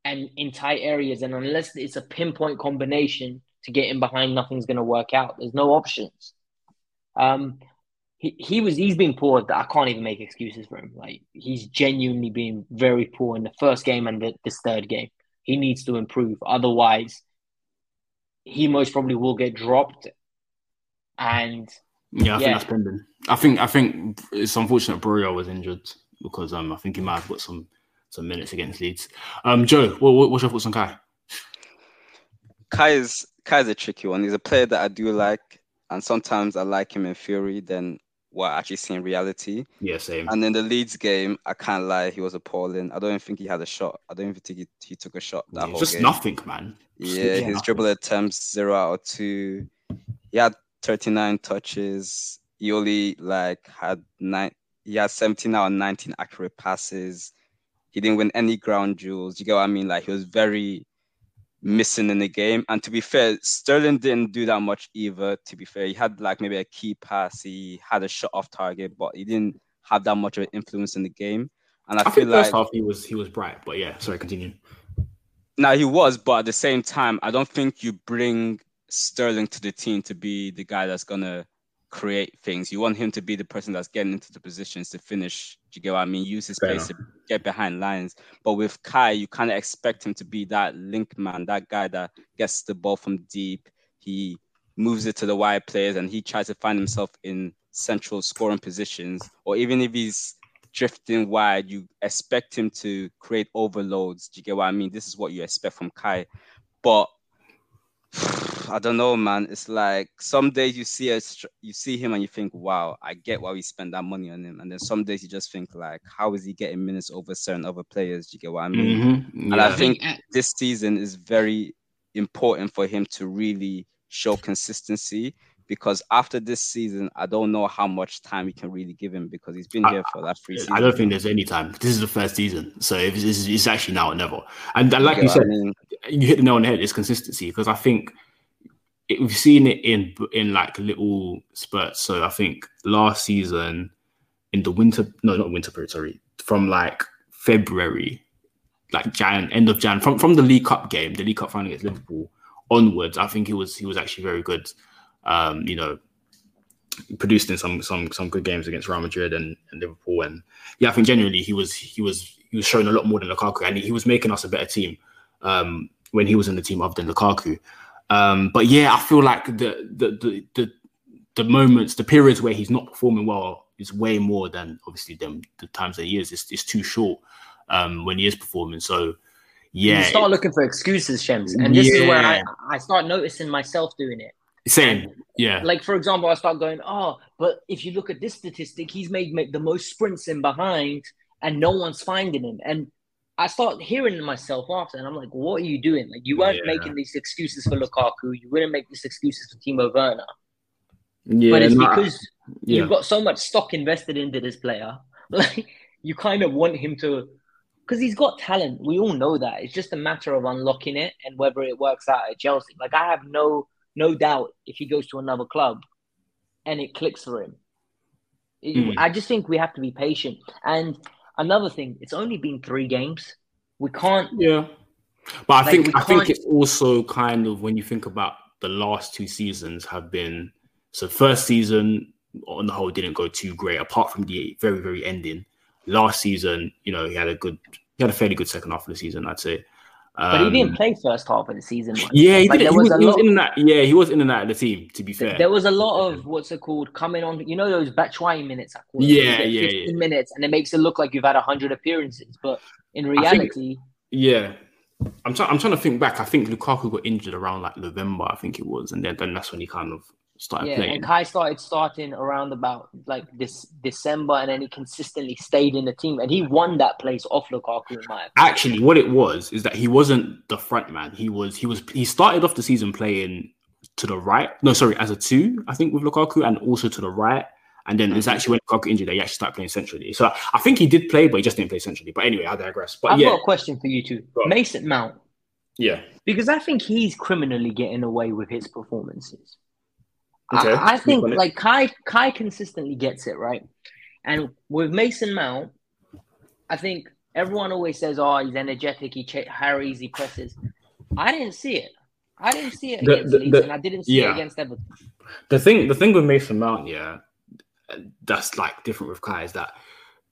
and in tight areas and unless it's a pinpoint combination to get in behind nothing's going to work out there's no options um he, he was he's been poor. I can't even make excuses for him. Like he's genuinely been very poor in the first game and the, this third game. He needs to improve. Otherwise, he most probably will get dropped. And yeah, I yeah. think that's pending. I think I think it's unfortunate Borja was injured because um I think he might have got some some minutes against Leeds. Um, Joe, what, what's your thoughts on Kai? Kai is Kai is a tricky one. He's a player that I do like, and sometimes I like him in theory. Then what I actually see in reality. Yeah, same. And in the Leeds game, I can't lie, he was appalling. I don't even think he had a shot. I don't even think he, he took a shot that yeah, whole just game. nothing, man. Just yeah, his nothing. dribble attempts zero out of two. He had 39 touches. He only like had nine. He had 17 out of 19 accurate passes. He didn't win any ground duels. You get what I mean? Like he was very missing in the game. And to be fair, Sterling didn't do that much either. To be fair, he had like maybe a key pass, he had a shot off target, but he didn't have that much of an influence in the game. And I, I feel like first half he was he was bright, but yeah, sorry, continue. Now he was, but at the same time, I don't think you bring Sterling to the team to be the guy that's gonna create things. You want him to be the person that's getting into the positions to finish. Do you get what I mean? Use his space to get behind lines. But with Kai, you kind of expect him to be that link man, that guy that gets the ball from deep. He moves it to the wide players and he tries to find himself in central scoring positions. Or even if he's drifting wide, you expect him to create overloads. Do you get what I mean? This is what you expect from Kai. But I don't know, man. It's like some days you see a, you see him and you think, "Wow, I get why we spend that money on him," and then some days you just think, like, "How is he getting minutes over certain other players?" Do you get what I mean? Mm-hmm. Yeah. And I think this season is very important for him to really show consistency because after this season, I don't know how much time we can really give him because he's been here for that three seasons. I don't think there's any time. This is the first season, so it's, it's, it's actually now or never. And, and like you, you said, I mean? you hit the nail on the head. It's consistency because I think it, we've seen it in in like little spurts. So I think last season in the winter, no, not winter period, sorry, from like February, like Jan, end of Jan, from from the League Cup game, the League Cup final against Liverpool onwards, I think he was he was actually very good. Um, you know, produced in some some some good games against Real Madrid and, and Liverpool, and yeah, I think generally he was he was he was showing a lot more than Lukaku, and he, he was making us a better team um, when he was in the team other than Lukaku. Um, but yeah, I feel like the, the the the the moments, the periods where he's not performing well is way more than obviously them the times that he is. It's, it's too short um, when he is performing. So Yeah. You start looking for excuses, Shems. And this is where I, I start noticing myself doing it. Same. Yeah. Like, for example, I start going, oh, but if you look at this statistic, he's made, made the most sprints in behind and no one's finding him. And I start hearing myself after, and I'm like, what are you doing? Like, you weren't Yeah. making these excuses for Lukaku. You wouldn't make these excuses for Timo Werner. yeah. but it's nah, because yeah. you've got so much stock invested into this player. Like, you kind of want him to, because he's got talent. We all know that. It's just a matter of unlocking it and whether it works out at Chelsea. Like, I have no no doubt if he goes to another club and it clicks for him. Mm. I just think we have to be patient. And another thing, it's only been three games. We can't. Yeah. But I Like, think I think it's also kind of when you think about the last two seasons have been so first season on the whole didn't go too great apart from the very very ending. Last season, you know, he had a good he had a fairly good second half of the season, I'd say. But he Um, didn't play first half of the season. much. Yeah, he Like, did. He was, a he was in and out. Yeah, he was in and out of the team. To be fair, There was a lot of what's it called coming on. You know those Batshuayi minutes. I call it? Yeah, You yeah, 15 yeah. minutes, and it makes it look like you've had hundred appearances, but in reality, Yeah. I'm trying. I'm trying to think back. I think Lukaku got injured around like November. I think it was, and then, then that's when he kind of started yeah. playing. And Kai started starting around about like this December, and then he consistently stayed in the team, and he won that place off Lukaku. In my. Actually, what it was is that he wasn't the front man. He was. He was. He started off the season playing to the right. No, sorry, as a two, I think with Lukaku, and also to the right. And then it's actually when Lukaku injured that he actually started playing centrally. So I think he did play, but he just didn't play centrally. But anyway, I digress. But I've yeah, got a question for you two, Mason Mount, yeah, because I think he's criminally getting away with his performances. Okay. I, I think Speak on it. like Kai Kai consistently gets it right, and with Mason Mount, I think everyone always says, "Oh, he's energetic, he ch- harries, he presses." I didn't see it. I didn't see it The- against the- Leeds, the- and I didn't see it against Everton. the thing the thing with Mason Mount, yeah, that's like different with Kai is that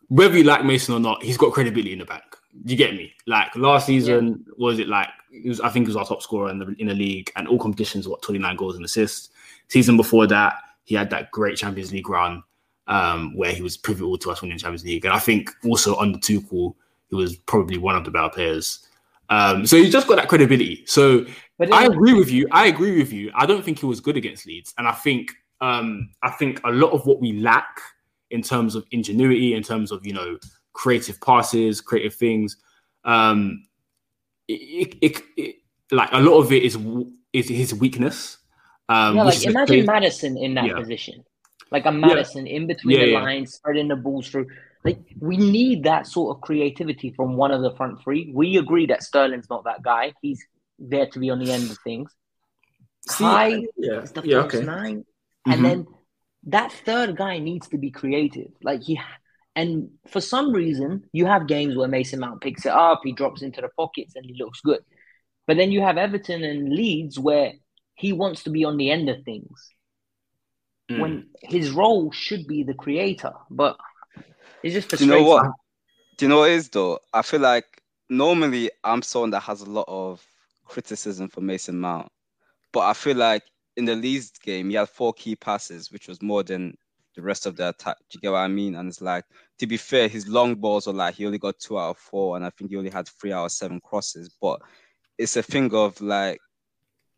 whether you like Mason or not, he's got credibility in the bank. You get me? Like last season, was it like it was, I think he was our top scorer in the in the league and all competitions, what twenty nine goals and assists. Season before that, he had that great Champions League run um, where he was pivotal to us winning Champions League, and I think also under Tuchel, he was probably one of the better players. Um, so he's just got that credibility. So I agree with you. I agree with you. I don't think he was good against Leeds, and I think um, I think a lot of what we lack in terms of ingenuity, in terms of you know creative passes, creative things, um, it, it, it, like a lot of it is is his weakness. Um, yeah, like imagine Maddison in that Yeah. position, like a Maddison in between Yeah, the yeah. lines, spreading the balls through. Like we need that sort of creativity from one of the front three. We agree that Sterling's not that guy. He's there to be on the end of things. See, Kai yeah, is the yeah, first okay. 9 Mhm. and then that third guy needs to be creative. Like he, and for some reason, you have games where Mason Mount picks it up, he drops into the pockets, and he looks good. But then you have Everton and Leeds where he wants to be on the end of things Mm. when his role should be the creator. But it's just Do you know what? Do you know what it is though? I feel like normally I'm someone that has a lot of criticism for Mason Mount, but I feel like in the Leeds game he had four key passes, which was more than the rest of the attack. Do you get what I mean? And it's like to be fair, his long balls were like he only got two out of four, and I think he only had three out of seven crosses. But it's a thing of like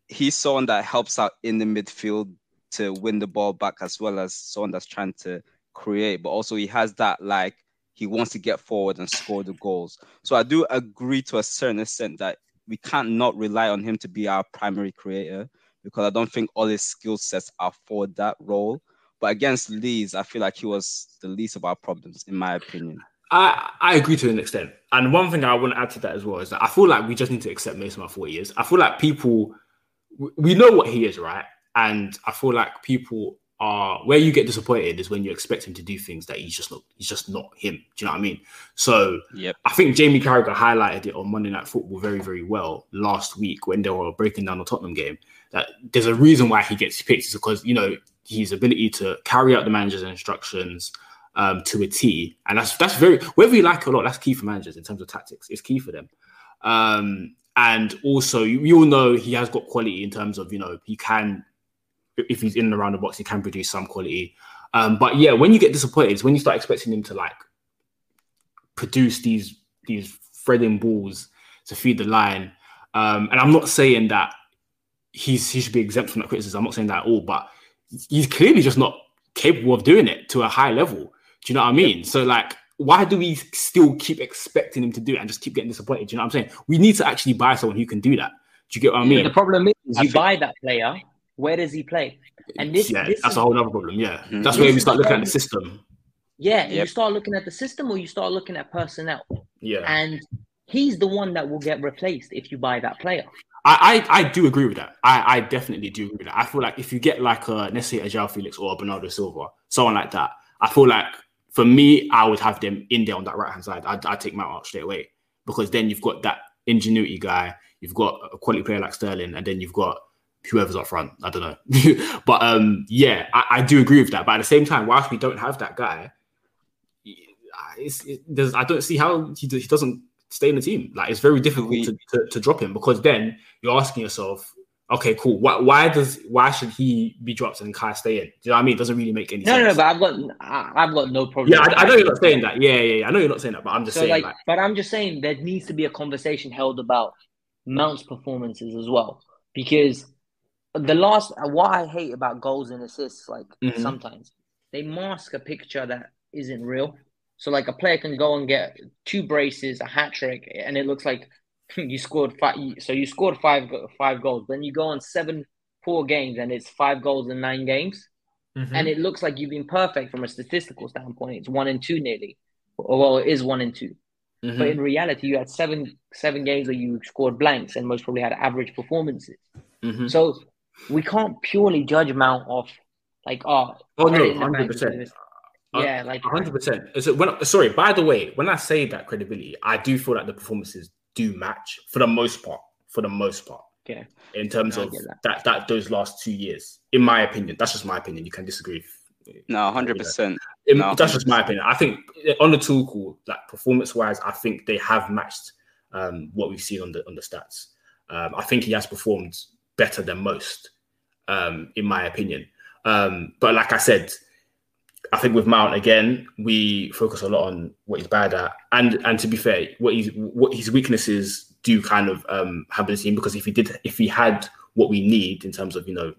he's someone that helps out in the midfield to win the ball back as well as someone that's trying to create, but also he has that like he wants to get forward and score the goals. So I do agree to a certain extent that we can't not rely on him to be our primary creator because I don't think all his skill sets are for that role. But against Leeds, I feel like he was the least of our problems, in my opinion. I, I agree to an extent. And one thing I want to add to that as well is that I feel like we just need to accept Mason Mount for is. I feel like people, we- know what he is, right? And I feel like people are, where you get disappointed is when you expect him to do things that he's just not, he's just not him. Do you know what I mean? So Yep. I think Jamie Carragher highlighted it on Monday Night Football very, very well last week when they were breaking down the Tottenham game. That there's a reason why he gets picked is because you know his ability to carry out the manager's instructions um, to a T, and that's that's very whether you like it or not, that's key for managers in terms of tactics. It's key for them. Um, and also, you, you all know he has got quality in terms of you know he can, if he's in and around the box, he can produce some quality. Um, but yeah, when you get disappointed, is when you start expecting him to like produce these these threading balls to feed the line. Um, and I'm not saying that he's he should be exempt from that criticism. I'm not saying that at all, but he's clearly just not capable of doing it to a high level. Do you know what I mean? So like, why do we still keep expecting him to do it and just keep getting disappointed? Do you know what I'm saying? We need to actually buy someone who can do that. Do you get what I mean? The problem is, I you think- buy that player. Where does he play? And this, yeah, this that's is, a whole other problem. Yeah, Mhm. that's where we start looking at the system. yeah. and You start looking at the system, or you start looking at personnel. Yeah, And he's the one that will get replaced if you buy that player. I, I, I do agree with that. I, I definitely do agree with that. I feel like if you get like a let's say a João Felix or a Bernardo Silva, someone like that, I feel like for me, I would have them in there on that right hand side. I'd, I'd take Mount out straight away because then you've got that ingenuity guy, you've got a quality player like Sterling, and then you've got whoever's up front. I don't know, but um, yeah, I, I do agree with that. But at the same time, whilst we don't have that guy, it's, it, I don't see how he, he doesn't stay in the team. Like it's very difficult We- to, to, to drop him because then you're asking yourself, okay, cool. Why, why does why should he be dropped and Kai stay in? Do you know what I mean? It doesn't really make any No, no, sense. no, but I've got, I- I've got no problem. yeah, I, I, know you're not saying that. Yeah, yeah, yeah. I know you're not saying that, but I'm just So saying like, like, but I'm just saying there needs to be a conversation held about Mount's performances as well, because the last what I hate about goals and assists, like Mhm. sometimes they mask a picture that isn't real. So like a player can go and get two braces, a hat trick, and it looks like you scored five. So you scored five five goals. Then you go on seven four games, and it's five goals in nine games, Mm-hmm. and it looks like you've been perfect from a statistical standpoint. It's one and two nearly, or well, it is one and 2 Mhm. But in reality, you had seven seven games where you scored blanks, and most probably had average performances. Mhm. So we can't purely judge Mount off like oh, Oh no, credit in the bank hundred percent. Yeah, like hundred percent. So when sorry, by the way, when I say that credibility, I do feel like the performances do match for the most part. For the most part, yeah. in terms I of that. that. that those last two years, in my opinion, that's just my opinion. You can disagree. If, No, hundred percent. in- No, that's just my opinion. I think on the tool call, like performance wise, I think they have matched um, what we've seen on the on the stats. Um, I think he has performed better than most, um, in my opinion. Um, but like I said, I think with Mount again, we focus a lot on what he's bad at, and and to be fair, what he's what his weaknesses do kind of um, have the team because if he did, if he had what we need in terms of you know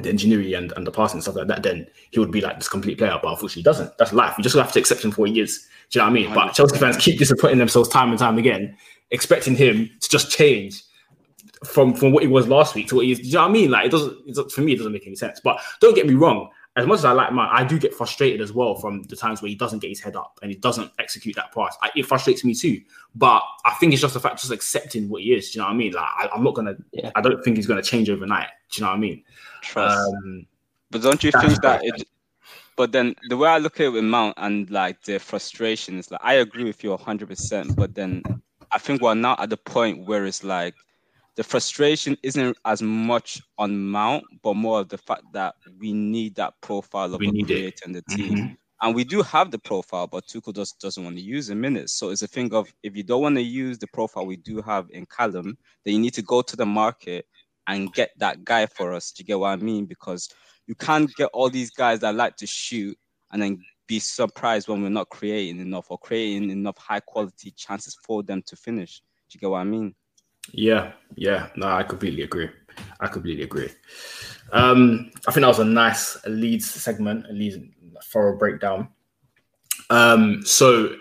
the ingenuity and, and the passing and stuff like that, then he would be like this complete player. But unfortunately, he doesn't. That's life. You just have to accept him for what he is. Do you know what I mean? But Chelsea fans keep disappointing themselves time and time again, expecting him to just change from from what he was last week to what he is. Do you know what I mean? Like it doesn't. It doesn't for me, it doesn't make any sense. But don't get me wrong. As much as I like Mount, I do get frustrated as well from the times where he doesn't get his head up and he doesn't execute that pass. I, it frustrates me too. But I think it's just the fact just accepting what he is. Do you know what I mean? Like I, I'm not gonna. Yeah. I don't think he's gonna change overnight. Do you know what I mean? Trust. Um, But don't you think that it? But then the way I look at it with Mount and like the frustration is like I agree with you hundred percent. But then I think we're now at the point where it's like the frustration isn't as much on Mount, but more of the fact that we need that profile of We a creator in the team. Mhm. And we do have the profile, but Tuchel just doesn't want to use him in it. So it's a thing of if you don't want to use the profile we do have in Callum, then you need to go to the market and get that guy for us. Do you get what I mean? Because you can't get all these guys that like to shoot and then be surprised when we're not creating enough or creating enough high quality chances for them to finish. Do you get what I mean? Yeah, yeah. No, I completely agree. I completely agree. Um, I think that was a nice Leeds segment, a Leeds thorough breakdown. Um, so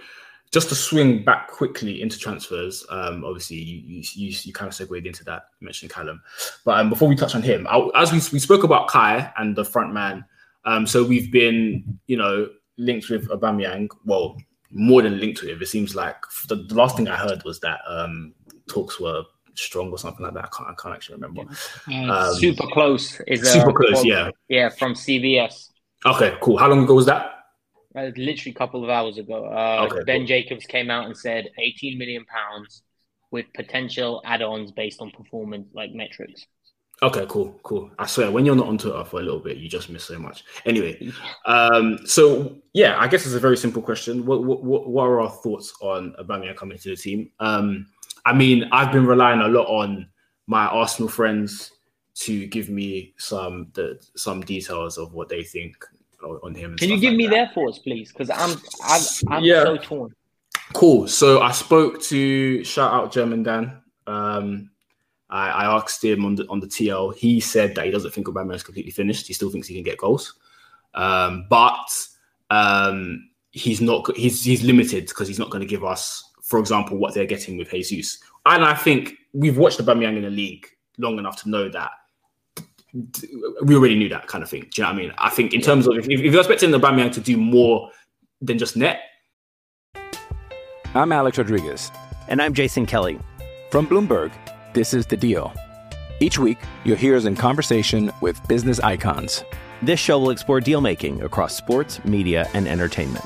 just to swing back quickly into transfers, um, obviously you you, you, you kind of segued into that. You mentioned Callum, but um, before we touch on him, I, as we we spoke about Kai and the front man, um, so we've been you know linked with Aubameyang. Well, more than linked to it. It seems like the, the last thing I heard was that um, talks were strong or something like that. I can't, I can't actually remember. Um, super close is a super close, yeah. yeah from CBS. Okay, cool. How long ago was that? Uh, literally a couple of hours ago, uh, Okay, Ben cool. Jacobs came out and said 18 million pounds with potential add-ons based on performance like metrics. Okay, cool, cool. I swear, when you're not on Twitter for a little bit, you just miss so much. Anyway, um, so yeah, I guess it's a very simple question. What what what, what are our thoughts on Aubameyang coming to the team? Um, I mean, I've been relying a lot on my Arsenal friends to give me some the some details of what they think on on him. Can you give like me that. their thoughts, please? Because I'm I'm, I'm Yeah. so torn. Cool. So I spoke to shout out German Dan. Um, I, I, asked him on the on the TL. He said that he doesn't think Aubameyang is completely finished. He still thinks he can get goals, um, but um, he's not. He's he's limited because he's not going to give us, for example, what they're getting with Jesus. And I think we've watched the Aubameyang in the league long enough to know that we already knew that kind of thing. Do you know what I mean? I think in terms of if, if you're expecting the Aubameyang to do more than just net. I'm Alex Rodriguez. And I'm Jason Kelly. From Bloomberg, this is The Deal. Each week, you'll hear us in conversation with business icons. This show will explore deal making across sports, media, and entertainment.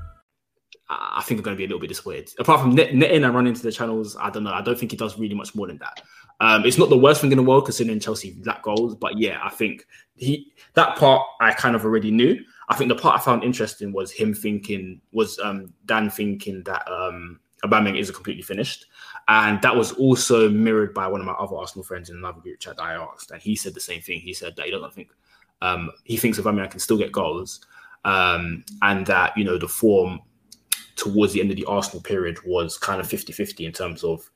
I think I'm going to be a little bit disappointed. Apart from net, netting and running into the channels, I don't know. I don't think he does really much more than that. Um, it's not the worst thing in the world considering Chelsea lack goals, but yeah, I think he that part I kind of already knew. I think the part I found interesting was him thinking was um, Dan thinking that um, Aubameyang isn't completely finished, and that was also mirrored by one of my other Arsenal friends in another group chat that I asked, and he said the same thing. He said that he doesn't think um, he thinks Aubameyang can still get goals, um, and that you know the form towards the end of the Arsenal period was kind of 50 50 in terms of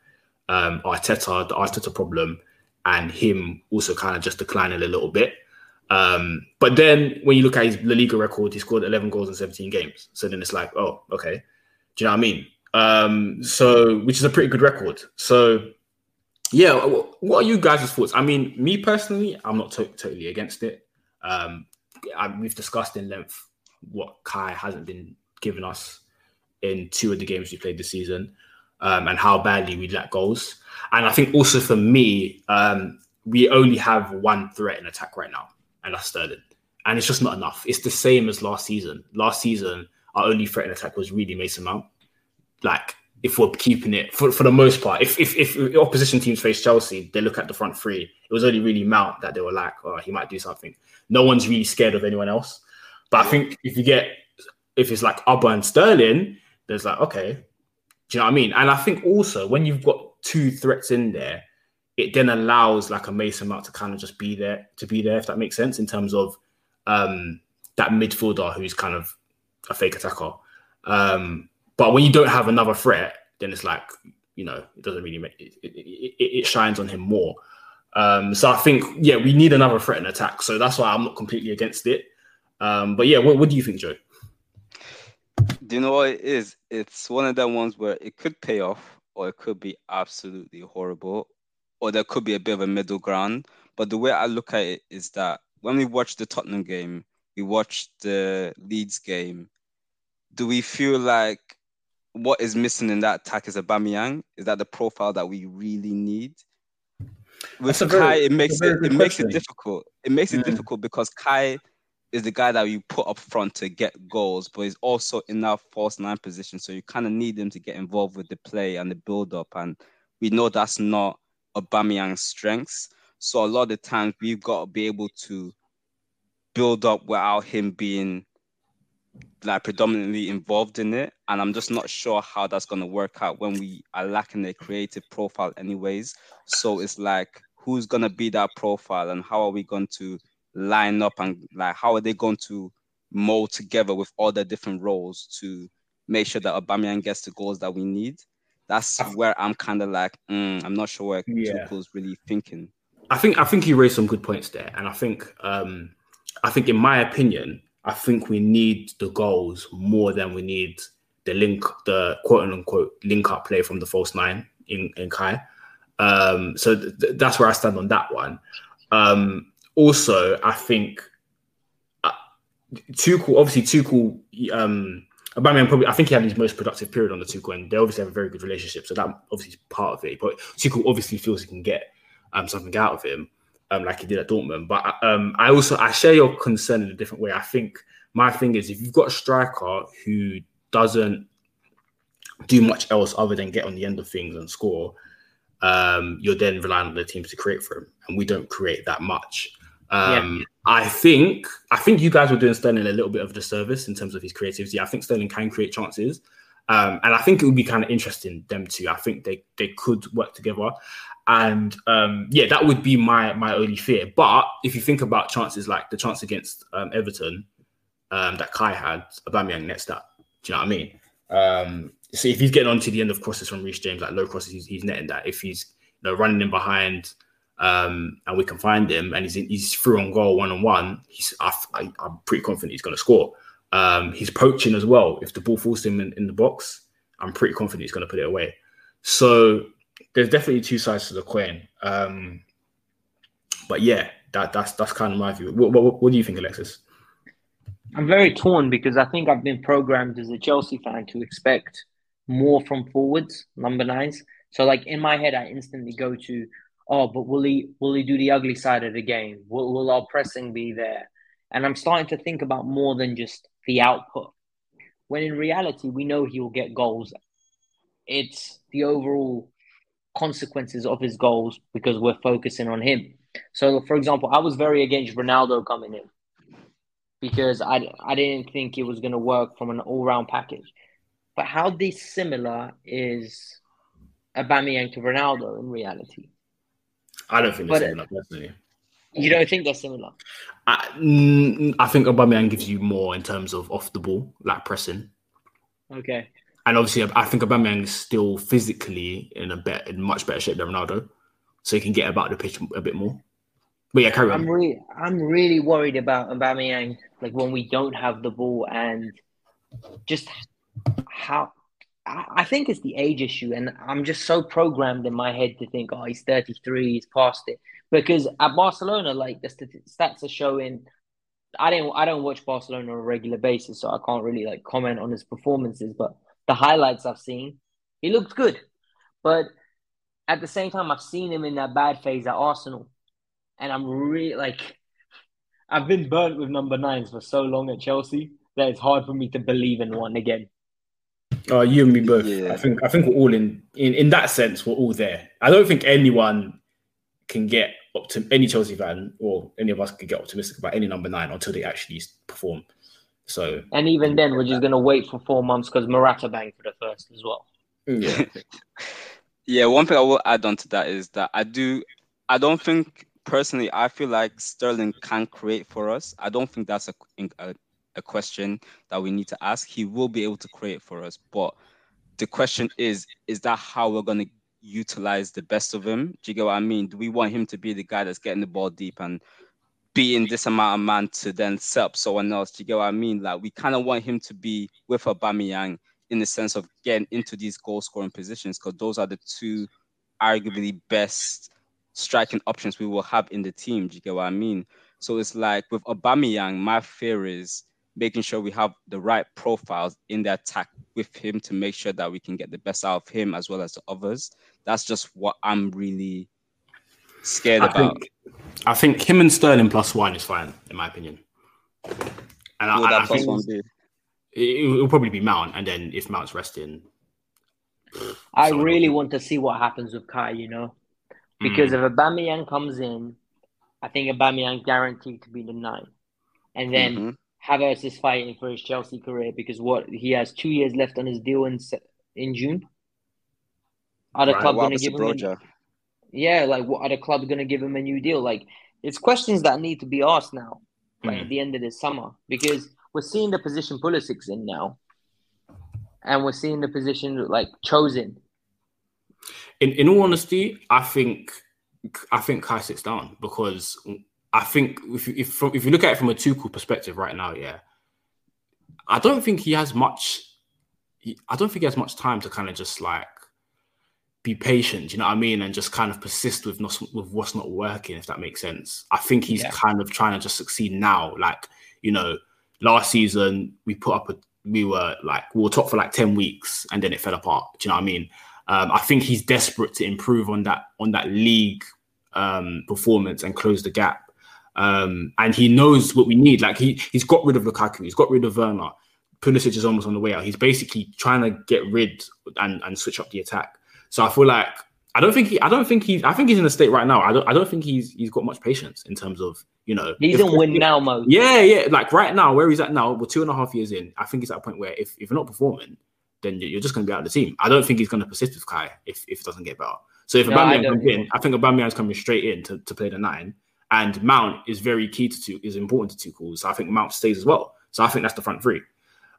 um, Arteta, the Arteta problem, and him also kind of just declining a little bit. Um, but then when you look at his La Liga record, he scored 11 goals in 17 games. So then it's like, oh, okay. Do you know what I mean? Um, so, which is a pretty good record. So, yeah, what are you guys' thoughts? I mean, me personally, I'm not to- totally against it. Um, I, we've discussed in length what Kai hasn't been giving us in two of the games we played this season um, and how badly we let goals. And I think also for me, um, we only have one threat in attack right now, and that's Sterling. And it's just not enough. It's the same as last season. Last season, our only threat in attack was really Mason Mount. Like, if we're keeping it for, for the most part, if, if if opposition teams face Chelsea, they look at the front three. It was only really Mount that they were like, oh, he might do something. No one's really scared of anyone else. But I think if you get if it's like Auba and Sterling, there's like, okay, do you know what I mean? And I think also when you've got two threats in there, it then allows like a Mason Mount to kind of just be there to be there, if that makes sense, in terms of um, that midfielder who's kind of a fake attacker. Um, but when you don't have another threat, then it's like you know it doesn't really make it, it, it, it shines on him more. Um, so I think yeah, we need another threat and attack. So that's why I'm not completely against it. Um, but yeah, what, what do you think, Joe? Do you know what it is? It's one of them ones where it could pay off, or it could be absolutely horrible, or there could be a bit of a middle ground. But the way I look at it is that when we watch the Tottenham game, we watch the Leeds game. Do we feel like what is missing in that attack is Aubameyang? Is that the profile that we really need? With Kai, very, it makes it, it makes it difficult. It makes it difficult because Kai is the guy that you put up front to get goals, but he's also in that false nine position. So you kind of need him to get involved with the play and the build up. And we know that's not Aubameyang's strengths. So a lot of the times we've got to be able to build up without him being like predominantly involved in it. And I'm just not sure how that's gonna work out when we are lacking a creative profile anyways. So it's like who's gonna be that profile and how are we going to line up and like how are they going to mold together with all the different roles to make sure that Aubameyang gets the goals that we need? That's where I'm kind of like, mm, I'm not sure where yeah. Tuchel's really thinking. I think I think you raised some good points there, and I think um, I think in my opinion, I think we need the goals more than we need the link, the quote unquote link up play from the false nine in in Kai. Um, so th- that's where I stand on that one. Um, also, I think uh, Tuchel, obviously Tuchel, um, Aubameyang probably, I think he had his most productive period on the Tuchel, and they obviously have a very good relationship, so that obviously is part of it. But Tuchel obviously feels he can get um, something out of him, um, like he did at Dortmund. But um, I also I share your concern in a different way. I think my thing is if you've got a striker who doesn't do much else other than get on the end of things and score, um, you're then relying on the teams to create for him, and we don't create that much. Um, yeah. I think I think you guys were doing Sterling a little bit of a disservice in terms of his creativity. I think Sterling can create chances, um, and I think it would be kind of interesting them two. I think they they could work together, and um, yeah, that would be my my only fear. But if you think about chances like the chance against um, Everton um, that Kai had, Aubameyang nets that. Do you know what I mean? Um, so if he's getting on to the end of crosses from Reece James, like low crosses, he's, he's netting that. If he's you know running in behind um, and we can find him, and he's he's through on goal one on one. He's I, am pretty confident he's going to score. Um, he's poaching as well. If the ball falls to him in, in the box, I'm pretty confident he's going to put it away. So there's definitely two sides to the coin. Um, but yeah, that that's that's kind of my view. What, what, what do you think, Alexis? I'm very torn because I think I've been programmed as a Chelsea fan to expect more from forwards, number nines. So like in my head, I instantly go to oh, but will he will he do the ugly side of the game? Will will our pressing be there? And I'm starting to think about more than just the output. When in reality, we know he will get goals. It's the overall consequences of his goals because we're focusing on him. So, for example, I was very against Ronaldo coming in because I, I didn't think it was going to work from an all round package. But how dissimilar is Aubameyang to Ronaldo in reality? I don't think they're but, similar personally. You don't think they're similar? I, mm, I think Aubameyang gives you more in terms of off the ball, like pressing. Okay. And obviously, I think Aubameyang is still physically in a bet in much better shape than Ronaldo, so he can get about the pitch a bit more. But yeah, carry on. I'm really, I'm really worried about Aubameyang, like when we don't have the ball and just how I think it's the age issue, and I'm just so programmed in my head to think, oh, he's 33, he's past it. Because at Barcelona, like the stats are showing, I don't, I don't watch Barcelona on a regular basis, so I can't really like comment on his performances. But the highlights I've seen, he looked good. But at the same time, I've seen him in that bad phase at Arsenal, and I'm really like, I've been burnt with number nines for so long at Chelsea that it's hard for me to believe in one again. Uh, you and me both. Yeah. I think I think we're all in, in in that sense. We're all there. I don't think anyone can get up to any Chelsea fan or any of us can get optimistic about any number nine until they actually perform. So, and even then, we're just gonna wait for four months because Morata banged for the first as well. Yeah, yeah. One thing I will add on to that is that I do. I don't think personally. I feel like Sterling can create for us. I don't think that's a, a a question that we need to ask. He will be able to create for us, but the question is, is that how we're going to utilize the best of him? Do you get what I mean? Do we want him to be the guy that's getting the ball deep and being this amount of man to then set up someone else? Do you get what I mean? Like we kind of want him to be with Aubameyang in the sense of getting into these goal scoring positions because those are the two arguably best striking options we will have in the team. Do you get what I mean? So it's like with Aubameyang, my fear is making sure we have the right profiles in the attack with him to make sure that we can get the best out of him as well as the others. That's just what I'm really scared I about. Think, I think him and Sterling plus one is fine, in my opinion. And Will I, that I plus think one be? It, will probably be Mount, and then if Mount's resting, I really want to see what happens with Kai. You know, because mm. if Aubameyang comes in, I think Aubameyang guaranteed to be the nine, and then mm-hmm. Havertz is fighting for his Chelsea career because what he has two years left on his deal in in June. Are the right, club going to give him? A, yeah, like what are the clubs going to give him a new deal? Like it's questions that need to be asked now, like mm. at the end of this summer, because we're seeing the position Pulisic's in now, and we're seeing the position like chosen. In in all honesty, I think I think Kai sits down because I think if you, if, from, if you look at it from a Tuchel perspective right now, yeah, I don't think he has much. I don't think he has much time to kind of just like be patient. You know what I mean, and just kind of persist with not with what's not working. If that makes sense, I think he's yeah. kind of trying to just succeed now. Like you know, last season we put up a we were like we were top for like ten weeks, and then it fell apart. Do you know what I mean? Um, I think he's desperate to improve on that on that league um, performance and close the gap. Um, and he knows what we need. Like he he's got rid of Lukaku, he's got rid of Werner. Pulisic is almost on the way out. He's basically trying to get rid and, and switch up the attack. So I feel like I don't think he I don't think he's I think he's in a state right now. I don't I don't think he's he's got much patience in terms of you know he's if, in win now mode. Yeah, yeah. Like right now, where he's at now, we're two and a half years in. I think he's at a point where if, if you're not performing, then you're just going to be out of the team. I don't think he's going to persist with Kai if, if it doesn't get better. So if No, Aubameyang comes in, I think Aubameyang's coming straight in to, to play the nine, and Mount is very key to two, is important to Tuchel. So I think Mount stays as well. So I think that's the front three.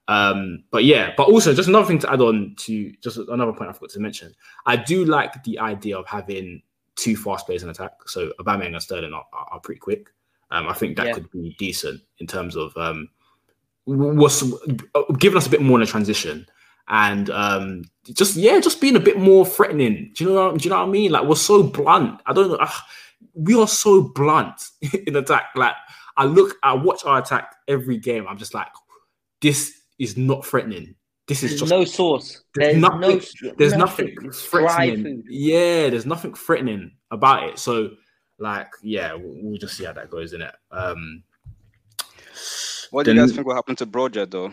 Um, but yeah, but also just another thing to add on to just another point I forgot to mention. I do like the idea of having two fast players in attack. So Aubameyang and Sterling are, are, are pretty quick. Um, I think that Yeah. could be decent in terms of um, was giving us a bit more in a transition and um, just yeah, just being a bit more threatening. Do you know? What, do you know what I mean? Like we're so blunt. I don't know. ugh, we are so blunt in attack. Like I look, I watch our attack every game. I'm just like, this is not threatening. This is There's just no source. There's, There's nothing. no- there's nothing. nothing It's threatening. Yeah, there's nothing threatening about it. So, like, yeah, we'll, we'll just see how that goes in it. Um, What do you guys think will happen to Broja though?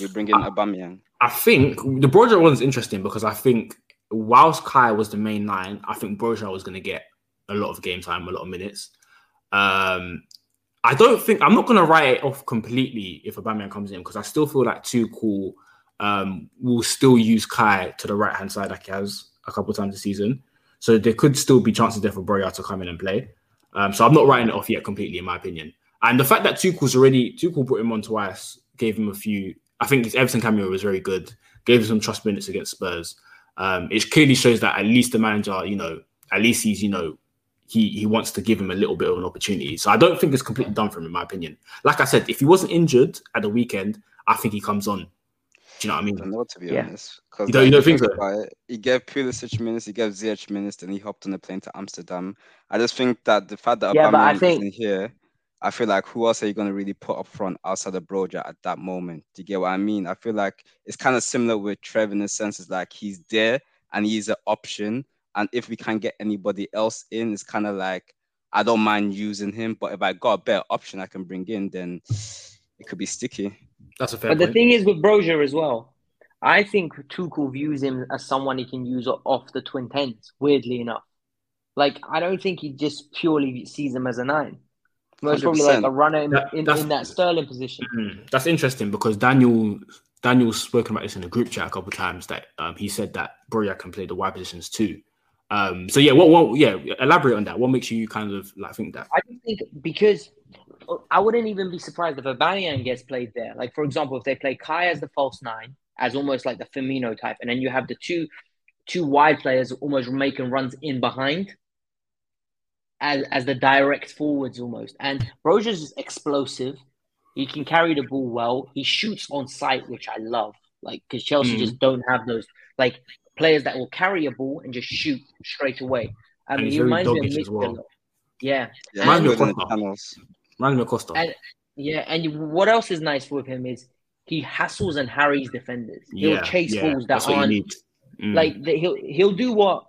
We bring in Aubameyang. I think the Broja one's interesting because I think whilst Kai was the main line, I think Broja was going to get a lot of game time, a lot of minutes. Um, I don't think I'm not going to write it off completely if a Aubameyang comes in because I still feel like Tuchel um, will still use Kai to the right hand side like he has a couple times this season. So there could still be chances there for Broja to come in and play. Um, so I'm not writing it off yet completely, in my opinion. And the fact that Tuchel's already Tuchel brought him on twice, gave him a few. I think his Everton cameo was very good. Gave him some trust minutes against Spurs. Um, it clearly shows that at least the manager, you know, at least he's, you know, he he wants to give him a little bit of an opportunity. So I don't think it's completely done for him, in my opinion. Like I said, if he wasn't injured at the weekend, I think he comes on. Do you know what I mean? I don't know to be Yeah. honest. 'Cause, You don't- you don't think so? it, He gave Pulisic minutes, he gave Ziyech minutes, then he hopped on the plane to Amsterdam. I just think that the fact that Yeah, but I Aubameyang think- isn't here, I feel like who else are you going to really put up front outside of Broja at that moment? Do you get what I mean? I feel like it's kind of similar with Trev in the sense it's like he's there and he's an option. And if we can't get anybody else in, it's kind of like I don't mind using him, but if I got a better option I can bring in, then it could be sticky. That's a fair But the thing is with Broja as well, I think Tuchel views him as someone he can use off the twin tens. Weirdly enough, like I don't think he just purely sees him as a nine. Most probably like a runner in, That- in, in that Sterling position. Mm, That's interesting because Daniel Daniel's spoken about this in a group chat a couple of times that um, he said that Broja can play the wide positions too. Um, so yeah, what, what yeah, elaborate on that. What makes you kind of like think that? I think because I wouldn't even be surprised if Aubameyang gets played there. Like for example, if they play Kai as the false nine, as almost like the Firmino type, and then you have the two two wide players almost making runs in behind as as the direct forwards almost. And Broja's is explosive. He can carry the ball well. He shoots on sight, which I love. Like because Chelsea Mm. just don't have those like players that will carry a ball and just shoot straight away. I mean, he's he reminds me of dogged as well. Yeah. Yeah, And- Reminds me of good in the Costa. Reminds me of Costa. and yeah, and what else is nice with him is he hassles and harries defenders. He'll yeah, chase yeah, balls that that's what you aren't. Mm. like the, he'll he'll do what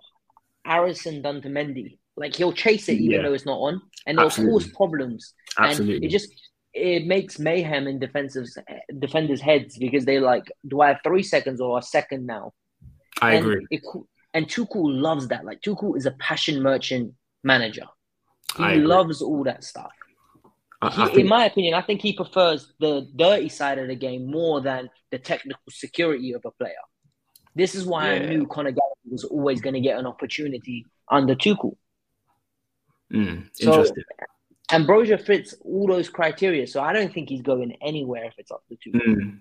Harrison done to Mendy. Like he'll chase it even Yeah. though it's not on, and it'll cause problems. And Absolutely. it just it makes mayhem in defensive defenders' heads because they like, do I have three seconds or a second now? I and agree. And Tuchel loves that. Like Tuchel is a passion merchant manager. He loves all that stuff. I- He, I in my opinion, I think he prefers the dirty side of the game more than the technical security of a player. This is why I knew Conor Gallagher was always going to get an opportunity under Tuchel. Mm, So- interesting. And Broja fits all those criteria, so I don't think he's going anywhere if it's up to Tuchel. Mm,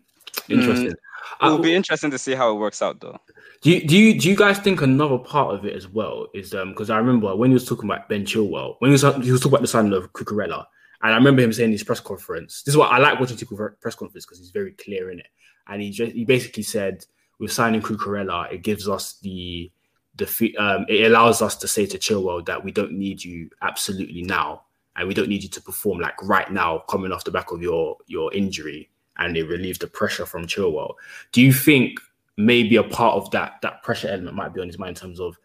interesting. It will be interesting to see how it works out though. Do you, do you do you guys think another part of it as well is um because I remember when he was talking about Ben Chilwell when he was he was talking about the signing of Cucurella and I remember him saying in his press conference this is what I like watching Tuchel press conference because he's very clear in it and he just he basically said with signing Cucurella it gives us the the um it allows us to say to Chilwell that we don't need you absolutely now and we don't need you to perform like right now coming off the back of your your injury and it relieved the pressure from Chilwell. Do you think maybe a part of that that pressure element might be on his mind in terms of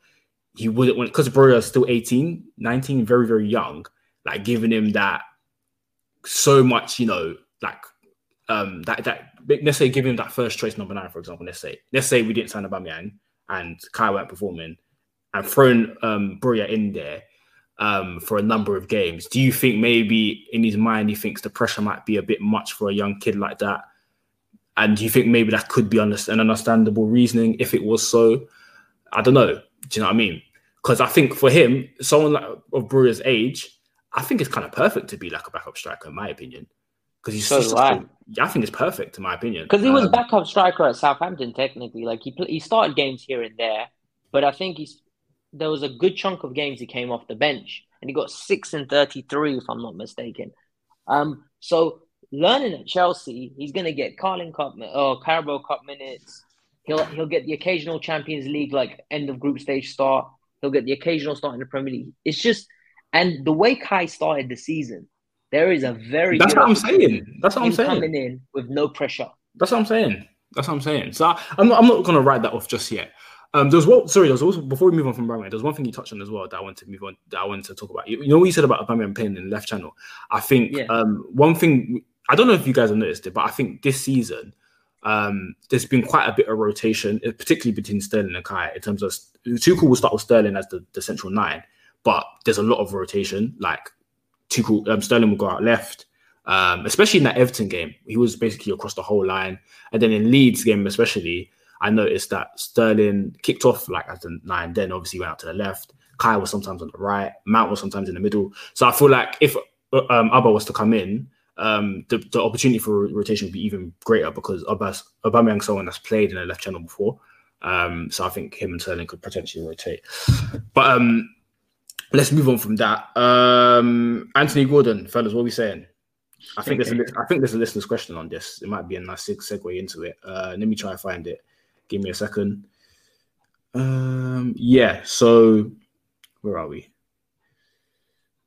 he wouldn't want because Broja is still 18, 19, very, very young, like giving him that so much, you know, like um that that let's say give him that first choice number nine, for example. Let's say let's say we didn't sign Aubameyang and Kai weren't performing and thrown um Broja in there um for a number of games. Do you think maybe in his mind he thinks the pressure might be a bit much for a young kid like that? And do you think maybe that could be an understandable reasoning if it was so? I don't know. Do you know what I mean? Because I think for him, someone like of Broja's age, I think it's kind of perfect to be like a backup striker, in my opinion. Because he's So just, I. I think it's perfect, in my opinion. Because he was Um, backup striker at Southampton, technically. Like he he started games here and there, but I think he's there was a good chunk of games he came off the bench, and he got six and thirty three, if I'm not mistaken. Um, so learning at Chelsea, he's gonna get Carling Cup or Carabao Cup minutes. He'll he'll get the occasional Champions League like end of group stage start. He'll get the occasional start in the Premier League. It's just and the way Kai started the season, there is a very That's what I'm saying. That's what I'm saying. coming in with no pressure. That's what I'm saying. That's what I'm saying. So I, I'm not, I'm not going to write that off just yet. Um, there's one. Sorry, there's also before we move on from Aubameyang, there's one thing you touched on as well that I want to move on. That I wanted to talk about. You, you know what you said about Aubameyang playing in the left channel. I think Yeah. um, one thing I don't know if you guys have noticed it, but I think this season um, there's been quite a bit of rotation, uh, particularly between Sterling and Kai. In terms of Tuchel will start with Sterling as the, the central nine, but there's a lot of rotation. Like Tuchel, um, Sterling will go out left, um, especially in that Everton game. He was basically across the whole line, and then in Leeds game especially, I noticed that Sterling kicked off like as the nine, then obviously went out to the left. Kai was sometimes on the right, Mount was sometimes in the middle. So I feel like if uh, um, Abba was to come in, um, the, the opportunity for rotation would be even greater because Abbas, Aubameyang's someone that's played in the left channel before. Um, so I think him and Sterling could potentially rotate. But um, let's move on from that. Um, Anthony Gordon, fellas, what are we saying? I think there's a, li- think there's a listener's question on this. It might be a nice seg- segue into it. Uh, let me try and find it. Give me a second. Um, yeah. So where are we?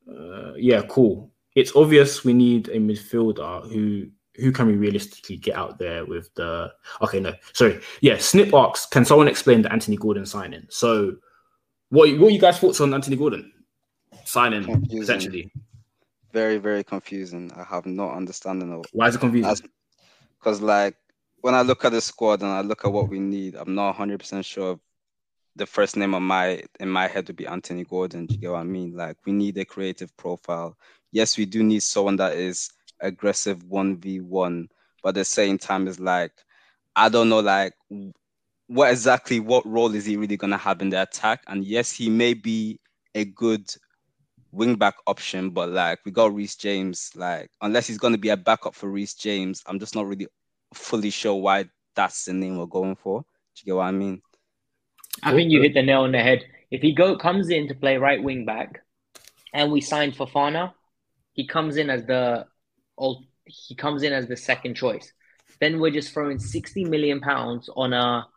Uh, yeah, cool. It's obvious we need a midfielder who who can we realistically get out there with the okay no sorry yeah snip asks can someone explain the anthony gordon signing so what what are you guys thoughts on anthony gordon signing Confusing. essentially Very, very confusing. I have no understanding of why is it confusing Because, like, when I look at the squad and I look at what we need, I'm not 100% sure if the first name on my in my head would be Anthony Gordon. Do you get what I mean? Like, we need a creative profile. Yes, we do need someone that is aggressive 1v1, but at the same time, it's like, I don't know, like, what exactly, what role is he really to have in the attack? And yes, he may be a good wing back option, but like we got Reece James, like unless he's gonna be a backup for Reece James, I'm just not really fully sure why that's the name we're going for. Do you get what I mean? I think you hit the nail on the head. If he go comes in to play right wing back, and we signed Fofana, he comes in as the. He comes in as the second choice. Then we're just throwing sixty million pounds on a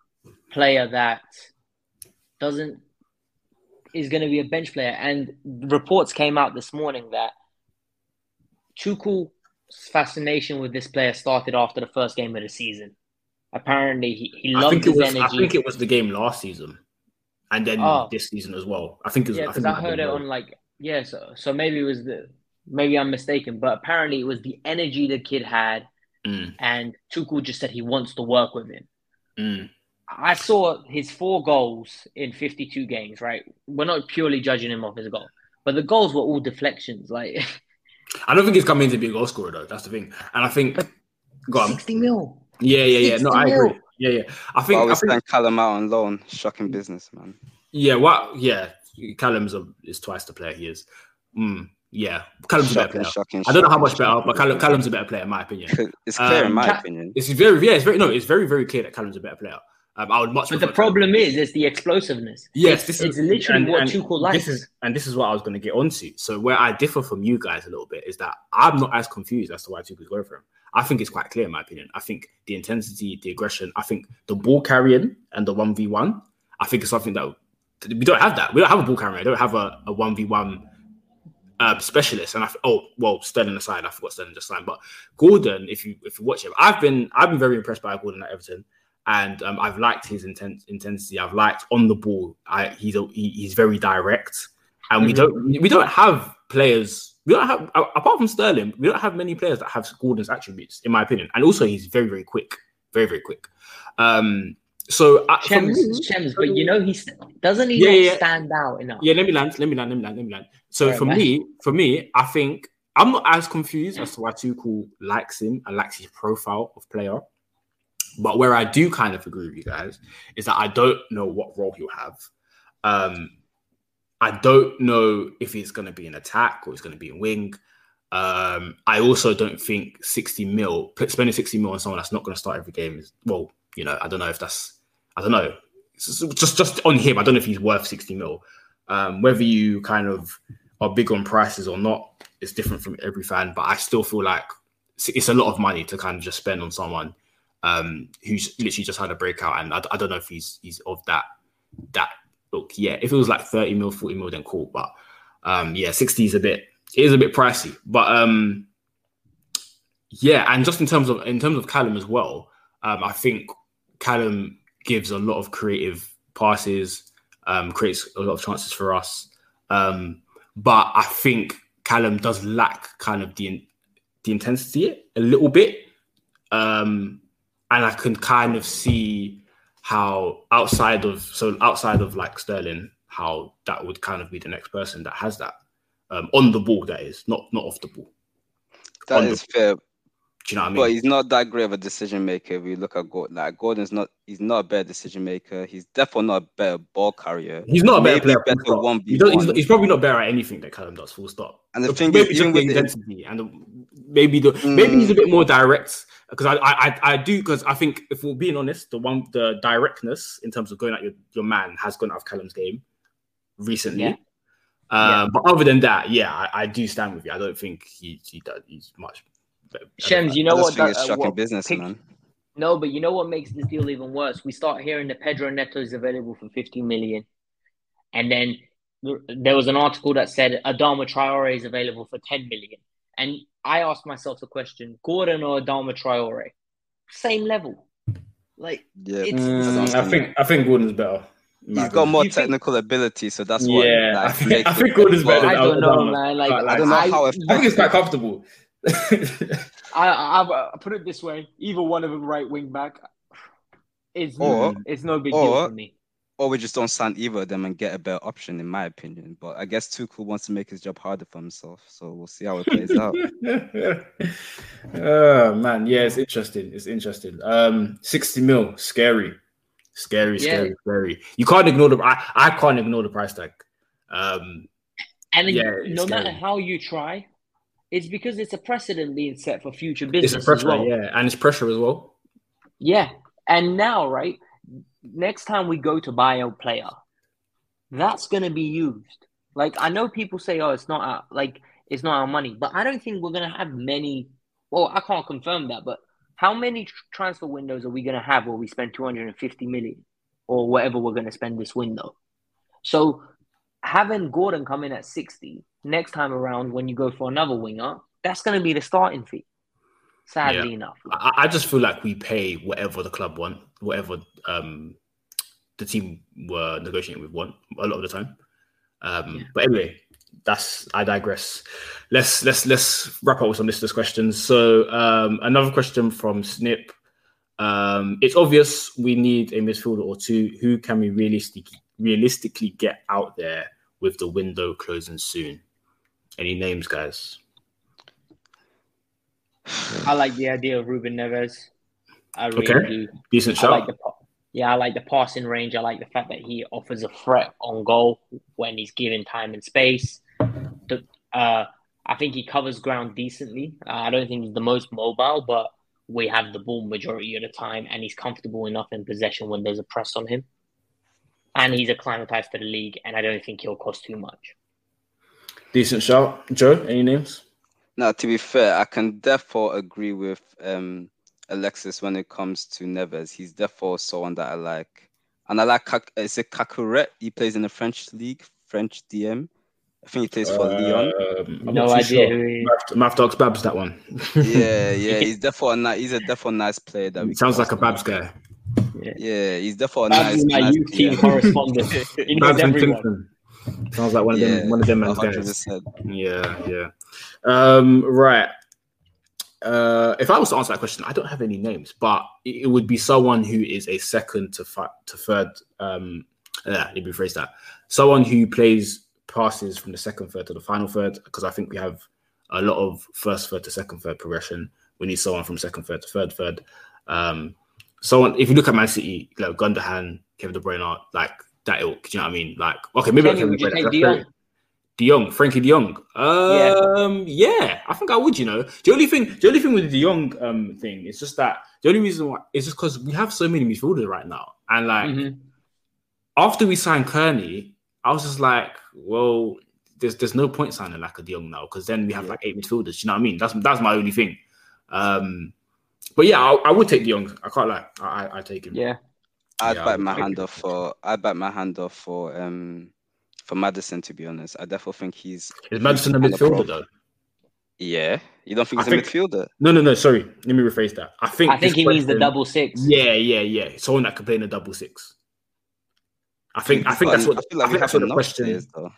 player that doesn't is going to be a bench player. And reports came out this morning that Tuchel's fascination with this player started after the first game of the season. Apparently, he, he I loved think it his was energy. I think it was the game last season and then Oh. this season as well I think it was Yeah, I because think I, heard it on like yeah, so so maybe it was the maybe I'm mistaken, but apparently it was the energy the kid had, Mm, and Tuchel just said he wants to work with him. mm. I saw his four goals in 52 games. Right, we're not purely judging him off his goal, but the goals were all deflections. Like I don't think he's coming to be a goal scorer though that's the thing and I think go on 60 mil. yeah yeah yeah no 60 I mil. agree yeah yeah I I think I always think Callum out on loan. Shocking business, man. Yeah, what? Yeah, Callum's a, is twice the player he is. Mm, yeah, Callum's a better player. shocking, I don't know how shocking, much better, but Callum. Callum's a better player in my opinion. It's clear in Um, my Ca- opinion. It's very, yeah, it's very no, it's very, very clear that Callum's a better player. Um, I would much. But the problem is, it's the explosiveness. Yes, it's, this it's is literally and- what and Tuchel likes. This is and this is what I was going to get onto. So where I differ from you guys a little bit is that I'm not as confused as to why Tuchel's going for him. I think it's quite clear in my opinion. I think the intensity, the aggression, I think the ball carrying and the one v one. I think it's something that we don't have that. We don't have a ball carrier. We don't have a one v one uh, specialist. And I oh well, Sterling aside, I forgot Sterling just signed, but Gordon, if you if you watch him, I've been I've been very impressed by Gordon at Everton, and um, I've liked his intensity. I've liked on the ball. I, he's a, he, he's very direct, and mm-hmm. we don't we don't have players. We don't have apart from Sterling, we don't have many players that have Gordon's attributes, in my opinion. And also, he's very very quick, very very quick. Um, so Shems, me, Shems, but you know he doesn't he yeah, yeah, stand out enough. Yeah, let me land, let me land, let me land, let me land. So for man. me, for me, I think I'm not as confused as to why Tuchel likes him and likes his profile of player. But where I do kind of agree with you guys is that I don't know what role he'll have. Um, I don't know if he's going to be an attack or he's going to be in wing. Um, I also don't think 60 mil, spending 60 mil on someone that's not going to start every game is, well, you know, I don't know if that's I don't know. Just just on him, I don't know if he's worth 60 mil. Um, whether you kind of are big on prices or not, it's different from every fan. But I still feel like it's a lot of money to kind of just spend on someone um, who's literally just had a breakout. And I, I, don't know if he's he's of that that look. Yeah, if it was like 30 mil, 40 mil, then cool. But um, yeah, 60 is a bit it is a bit pricey. But um, yeah, and just in terms of in terms of Callum as well, um, I think Callum gives a lot of creative passes, um, creates a lot of chances for us. Um, but I think Callum does lack kind of the the intensity a little bit, um, and I can kind of see how outside of so outside of like Sterling, how that would kind of be the next person that has that um, on the ball. That is not not off the ball. That is fair, do you know what I mean? But he's not that great of a decision maker. If you look at Gordon, like Gordon's not, he's not a better decision maker. He's definitely not a better ball carrier. He's not a better player. Better one he's, he's, he's, probably not better at anything that Callum does. Full stop. And the thing maybe is, just the intensity and the, maybe the mm. maybe he's a bit more direct because I, I I do because I think if we're being honest, the one the directness in terms of going at your, your man has gone out of Callum's game recently. Yeah. Um, yeah. But other than that, yeah, I, I, do stand with you. I don't think he he does. He's much Shems, you know what? That, uh, what business, pick, man. No, but you know what makes this deal even worse? We start hearing that Pedro Neto is available for 50 million. And then there was an article that said Adama Traore is available for 10 million. And I asked myself the question Gordon or Adama Traore? Same level. Like, yeah, mm, I think I think Gordon's better. He's got more technical think... ability, so that's what. Yeah, like, I think, I think Gordon's better. I don't know, man. Like, like, I don't know I, how. I think it's quite comfortable. I, I, I put it this way: either one of them right wing back is or, it's no big or, deal for me. Or we just don't sign either of them and get a better option, in my opinion. But I guess Tuchel wants to make his job harder for himself, so we'll see how it plays out. oh man, yeah, it's interesting. It's interesting. Um, sixty mil, scary, scary, yeah. scary, scary. You can't ignore the. I, I can't ignore the price tag. Um, and yeah, no scary. matter how you try, it's because it's a precedent being set for future business. It's a pressure, well. yeah, and it's pressure as well. Yeah, and now, right, next time we go to buy a player, that's going to be used. Like I know people say, "Oh, it's not our, like it's not our money," but I don't think we're going to have many. Well, I can't confirm that, but how many transfer windows are we going to have where we spend 250 million or whatever we're going to spend this window? So having Gordon come in at 60 next time around when you go for another winger, that's going to be the starting fee. Sadly yeah. enough, I, I, just feel like we pay whatever the club want, whatever um, the team were negotiating with want a lot of the time. Um, yeah. But anyway, that's I digress. Let's let's let's wrap up with some listeners' questions. So um, another question from Snip. Um, it's obvious we need a midfielder or two. Who can we realistically realistically get out there with the window closing soon? Any names, guys? I like the idea of Ruben Neves. I really okay. do. Decent shot. Like the, yeah, I like the passing range. I like the fact that he offers a threat on goal when he's given time and space. The, uh, I think he covers ground decently. Uh, I don't think he's the most mobile, but we have the ball majority of the time, and he's comfortable enough in possession when there's a press on him. And he's acclimatized to the league, and I don't think he'll cost too much. Decent shout. Joe, any names? Now, to be fair, I can therefore agree with um, Alexis when it comes to Neves. He's therefore someone that I like. And I like, is it Caqueret? He plays in the French league, French DM. I think he plays for Leon. Um, No idea sure. who he is. Math, Math Dogs Babs, that one. Yeah, yeah, he's definitely a ni- he's a definitely nice player. That we Sounds like a Babs guy. Yeah, he's definitely a Babs nice. is my nice youth team player. correspondent. He knows Babs and everyone. Kingston. Sounds like one of them. Yeah, One of them man's guys. Yeah, yeah. Um, right. Uh, if I was to answer that question, I don't have any names, but it, it would be someone who is a second to fi- to third. Um, uh, let me rephrase that. Someone who plays passes from the second third to the final third, because I think we have a lot of first third to second third progression. We need someone from second third to third third. Um, someone if you look at Man City, like Gundogan, Kevin De Bruyne, like that ilk. Do you know what I mean? Like, okay, maybe not Kenny, Kevin would De you Bruyne. take De Jong? De Jong, Frenkie De Jong. Um, yeah. I think I would. You know, the only thing, the only thing with the De Jong um thing is just that the only reason why is just because we have so many midfielders right now, and like Mm-hmm. after we signed Kearney, I was just like, well, there's there's no point signing like a De Jong now because then we have like eight midfielders. You know what I mean? That's that's my only thing. Um, but yeah, I, I would take De Jong. I can't lie. I I, I take him. Yeah. I'd Yeah, bite my take hand him. off for I'd bite my hand off for um for Maddison to be honest. I definitely think he's Is Maddison a he's kind of midfielder pro. though? Yeah. You don't think he's a think- midfielder? No, no, no. Sorry, let me rephrase that. I think I think he means the double six. Yeah, yeah, yeah. Someone that can play in a double six. I think I think But that's what I feel I like we think that's have what the enough question players, though.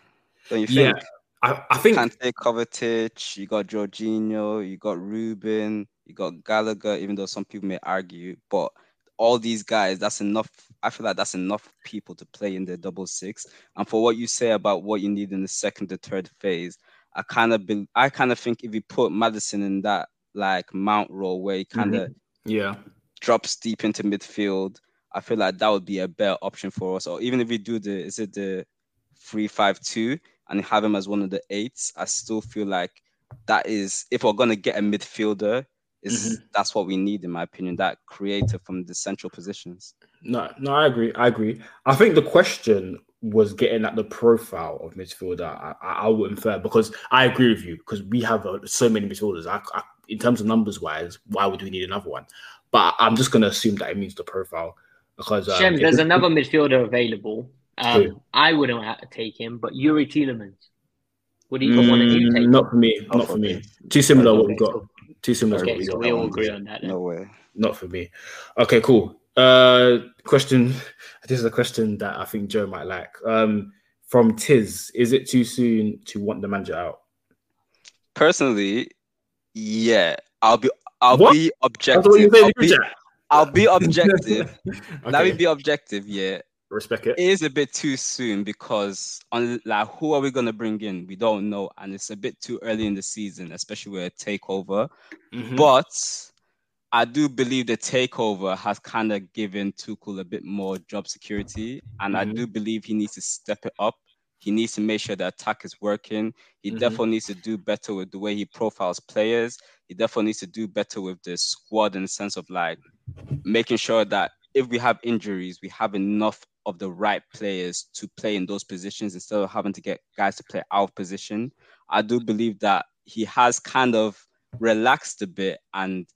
Don't you think? Yeah, think? I, I think Kante, Kovacic, you got Jorginho, you got Ruben, you got Gallagher, even though some people may argue, but all these guys, that's enough. I feel like that's enough people to play in the double six. And for what you say about what you need in the second to third phase, I kind of be, I kind of think if you put Maddison in that like mount role where he kind of mm-hmm. yeah. drops deep into midfield, I feel like that would be a better option for us. Or even if we do the is it the three five two and have him as one of the eights, I still feel like that is if we're gonna get a midfielder, is that's what we need in my opinion. That creator from the central positions. No, no, I agree. I agree. I think the question was getting at the profile of midfielder. I, I, I would infer because I agree with you because we have uh, so many midfielders. I, I, in terms of numbers wise, why would we need another one? But I'm just going to assume that it means the profile because um, Shems, if there's another midfielder available. Um, Who? I wouldn't have to take him, but Youri Tielemans. Would either one of you take? Mm, not for me. Oh, Not for for me. me. Too similar what we've got. Cool. Too similar Okay, we so we all agree on that. Then. No way. Not for me. Okay, cool. Uh, question. This is a question that I think Joe might like. Um, from Tiz, is it too soon to want the manager out? Personally, yeah, I'll be I'll What? be That's what you objective. I'll be. I'll be objective. Let me be objective, yeah. Respect it. It is a bit too soon because on like who are we gonna bring in? We don't know, and it's a bit too early in the season, especially with a takeover. Mhm. But I do believe the takeover has kind of given Tuchel a bit more job security, and I Mhm. do believe he needs to step it up. He needs to make sure the attack is working. He Mhm. definitely needs to do better with the way he profiles players. He definitely needs to do better with the squad in the sense of like making sure that if we have injuries, we have enough of the right players to play in those positions instead of having to get guys to play out of position. I do believe that he has kind of relaxed a bit and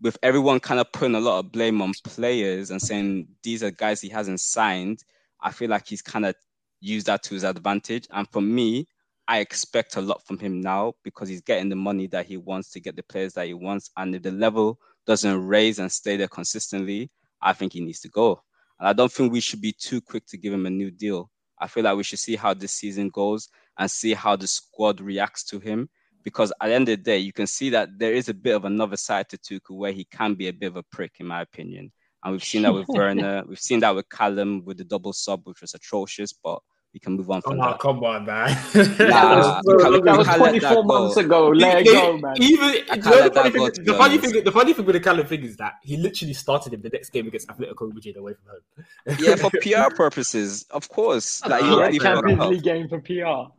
with everyone kind of putting a lot of blame on players and saying these are guys he hasn't signed, I feel like he's kind of used that to his advantage. And for me, I expect a lot from him now because he's getting the money that he wants to get the players that he wants. And if the level doesn't raise and stay there consistently, I think he needs to go. And I don't think we should be too quick to give him a new deal. I feel like we should see how this season goes and see how the squad reacts to him. Because at the end of the day, you can see that there is a bit of another side to Tuchel where he can be a bit of a prick, in my opinion. And we've seen that with Werner. We've seen that with Callum with the double sub, which was atrocious, but we can move on from Oh, that. come on, man. Nah, That you can't- that was can't let that 24 months ago. Let it They- go, man. Even I you can't know, let the, funny thing, the be funny thing, the funny thing with the Callum thing is that he literally started him the next game against Atletico Madrid away from home. yeah, for PR purposes, of course. Ah, like he already fucked Champions. League game for PR.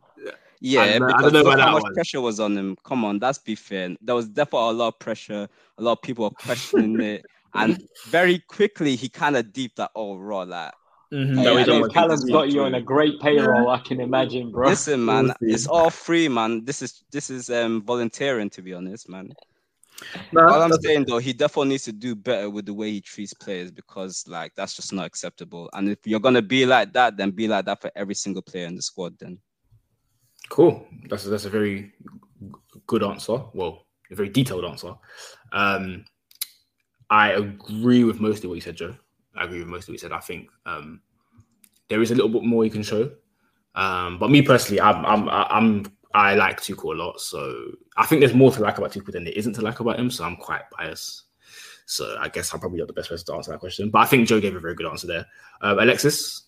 Yeah, I don't I because don't know look about how that much one. pressure was on him. Come on, that's be fair. There was definitely a lot of pressure. A lot of people were questioning it, and very quickly he kind of deeped that oh raw like. Mhm, Hey, that I we don't don't If want think got is you on a great payroll, I can imagine, bro. Listen, man, We'll it's all free, man. This is this is um volunteering to be honest, man. No, All I'm saying though, he definitely needs to do better with the way he treats players because like that's just not acceptable. And if you're gonna be like that, then be like that for every single player in the squad. Then Cool. That's a, that's a very good answer. Well, a very detailed answer. Um, I agree with mostly what you said, Joe. I agree with most of what you said. I think um, there is a little bit more you can show. Um, but me personally, I'm I'm I'm I like Tuchel a lot, so I think there's more to like about Tuchel than there isn't to like about him. So I'm quite biased. So I guess I'm probably not the best person to answer that question. But I think Joe gave a very good answer there. Um, Alexis,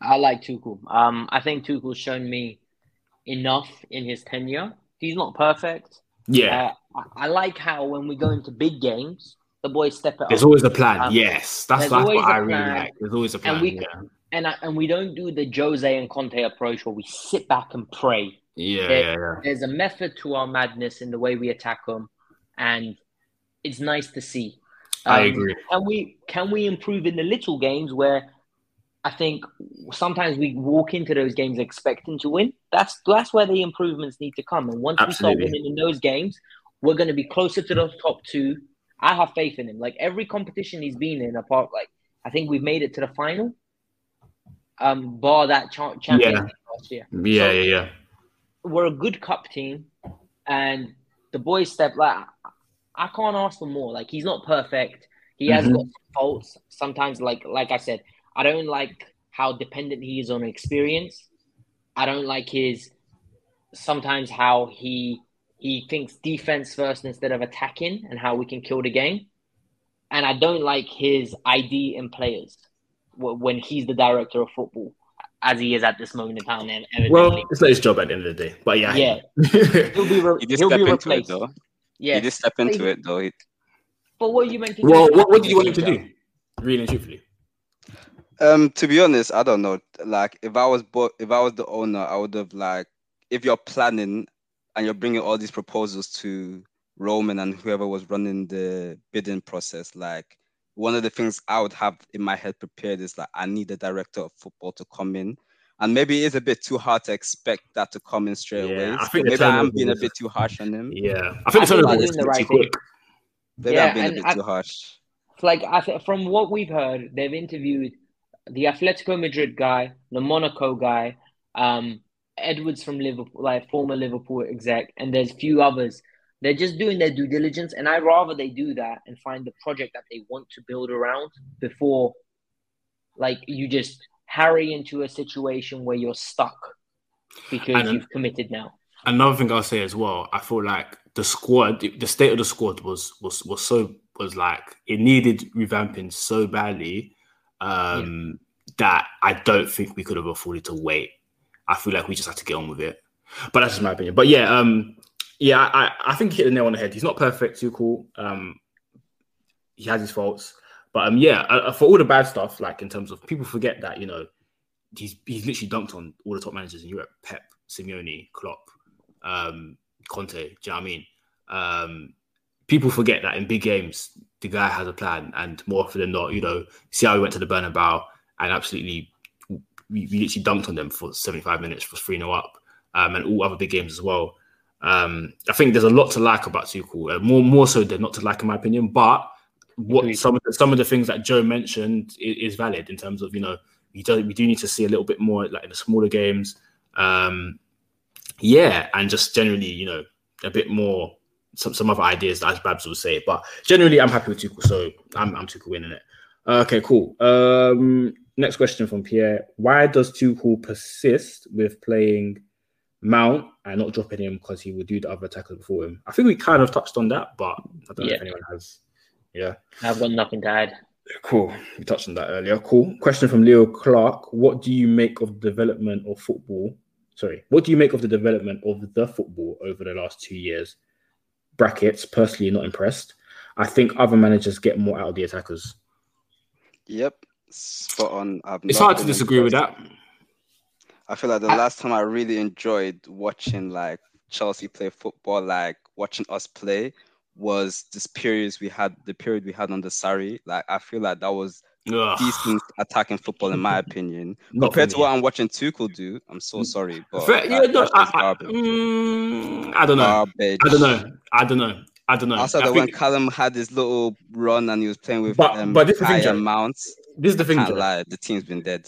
I like Tuchel. Um, I think Tuchel's shown me enough in his tenure. He's not perfect. Yeah, uh, I, I, like how when we go into big games, the boys step it There's up. always a plan. Um, yes, that's, that's what I really like. There's always a plan. And we, yeah. and, I, and we don't do the Jose and Conte approach where we sit back and pray. Yeah, there, yeah, yeah. There's a method to our madness in the way we attack them, and it's nice to see. Um, I agree. Can we can we improve in the little games where I think sometimes we walk into those games expecting to win. That's that's where the improvements need to come. And once Absolutely. we start winning in those games, we're going to be closer to the top two. I have faith in him. Like every competition he's been in, apart like I think we've made it to the final. Um, bar that cha- champion Yeah. last year. Yeah, So yeah, yeah. We're a good cup team, and the boys step like I can't ask for more. Like he's not perfect. He has Mhm. got some faults. Sometimes, like like I said, I don't like how dependent he is on experience. I don't like his sometimes how he he thinks defense first instead of attacking and how we can kill the game. And I don't like his ID in players when he's the director of football, as he is at this moment in time. And evidently. Well, it's not his job at the end of the day. But yeah, yeah, he'll be re- He did he'll step be into replaced. it though. Yeah, He did step into But- it though. He- But what you meant to do? well, what, what did you want him to do? Really and truthfully. Um, to be honest, I don't know. Like, if I was bo- if I was the owner, I would have like, if you're planning and you're bringing all these proposals to Roman and whoever was running the bidding process, like one of the things I would have in my head prepared is like, I need a director of football to come in. And maybe it is a bit too hard to expect that to come in straight Yeah, away. I think the maybe I'm turnover being a bit too harsh on him. Yeah, I think I the think turnover he's was doing the too right quick. Maybe Yeah, I'm being a and bit I- too harsh. like I th- from what we've heard, they've interviewed the Atletico Madrid guy, the Monaco guy, um, Edwards from Liverpool, like former Liverpool exec, and there's a few others. They're just doing their due diligence, and I rather they do that and find the project that they want to build around before, like you just harry into a situation where you're stuck because And- you've committed now. Another thing I'll say as well, I feel like the squad, the state of the squad was was was so was like it needed revamping so badly um, that I don't think we could have afforded to wait. I feel like we just had to get on with it. But that's just my opinion. But yeah, um, yeah, I, I think he hit the nail on the head. He's not perfect, Tuchel. Um, he has his faults, but um, yeah, uh, for all the bad stuff, like in terms of people forget that you know he's he's literally dunked on all the top managers in Europe: Pep, Simeone, Klopp, um, Conte. Do you know what I mean? Um, people forget that in big games, the guy has a plan, and more often than not, you know, see how he went to the Bernabeu and absolutely, we, we literally dunked on them for 75 minutes for 3 0 up, um, and all other big games as well. Um, I think there's a lot to like about Tuchel, uh, more more so than not to like, in my opinion. But what some of the, some of the things that Joe mentioned is, is valid in terms of you know we do we do need to see a little bit more like in the smaller games, um, yeah, and just generally you know a bit more some some other ideas as Babs would say. But generally, I'm happy with Tuchel, so I'm I'm Tuchel winning it. Okay, cool. Um, next question from Pierre: Why does Tuchel persist with playing Mount and not dropping him because he would do the other attackers before him? I think we kind of touched on that, but I don't know if anyone has. Yeah. I've got nothing to add. Cool. We touched on that earlier. Cool. Question from Leo Clark. What do you make of the development of football? Sorry. What do you make of the development of the football over the last two years? Brackets, personally not impressed. I think other managers get more out of the attackers. Yep, spot on. I've It's hard to disagree with that. I feel like the last time I really enjoyed watching like Chelsea play football, like watching us play, was this periods we had the period we had under Sarri. Like I feel like that was Ugh. decent attacking football in my opinion. Compared to what I'm watching Tuchel do, I'm so sorry, but Fair- yeah, that- no, I, I, mm, I don't know. Garbage. I don't know. I don't know. I don't know. Also, I that when Callum had his little run and he was playing with But- um, but this is the Mount, this is the thing. can't lie, the team's been dead.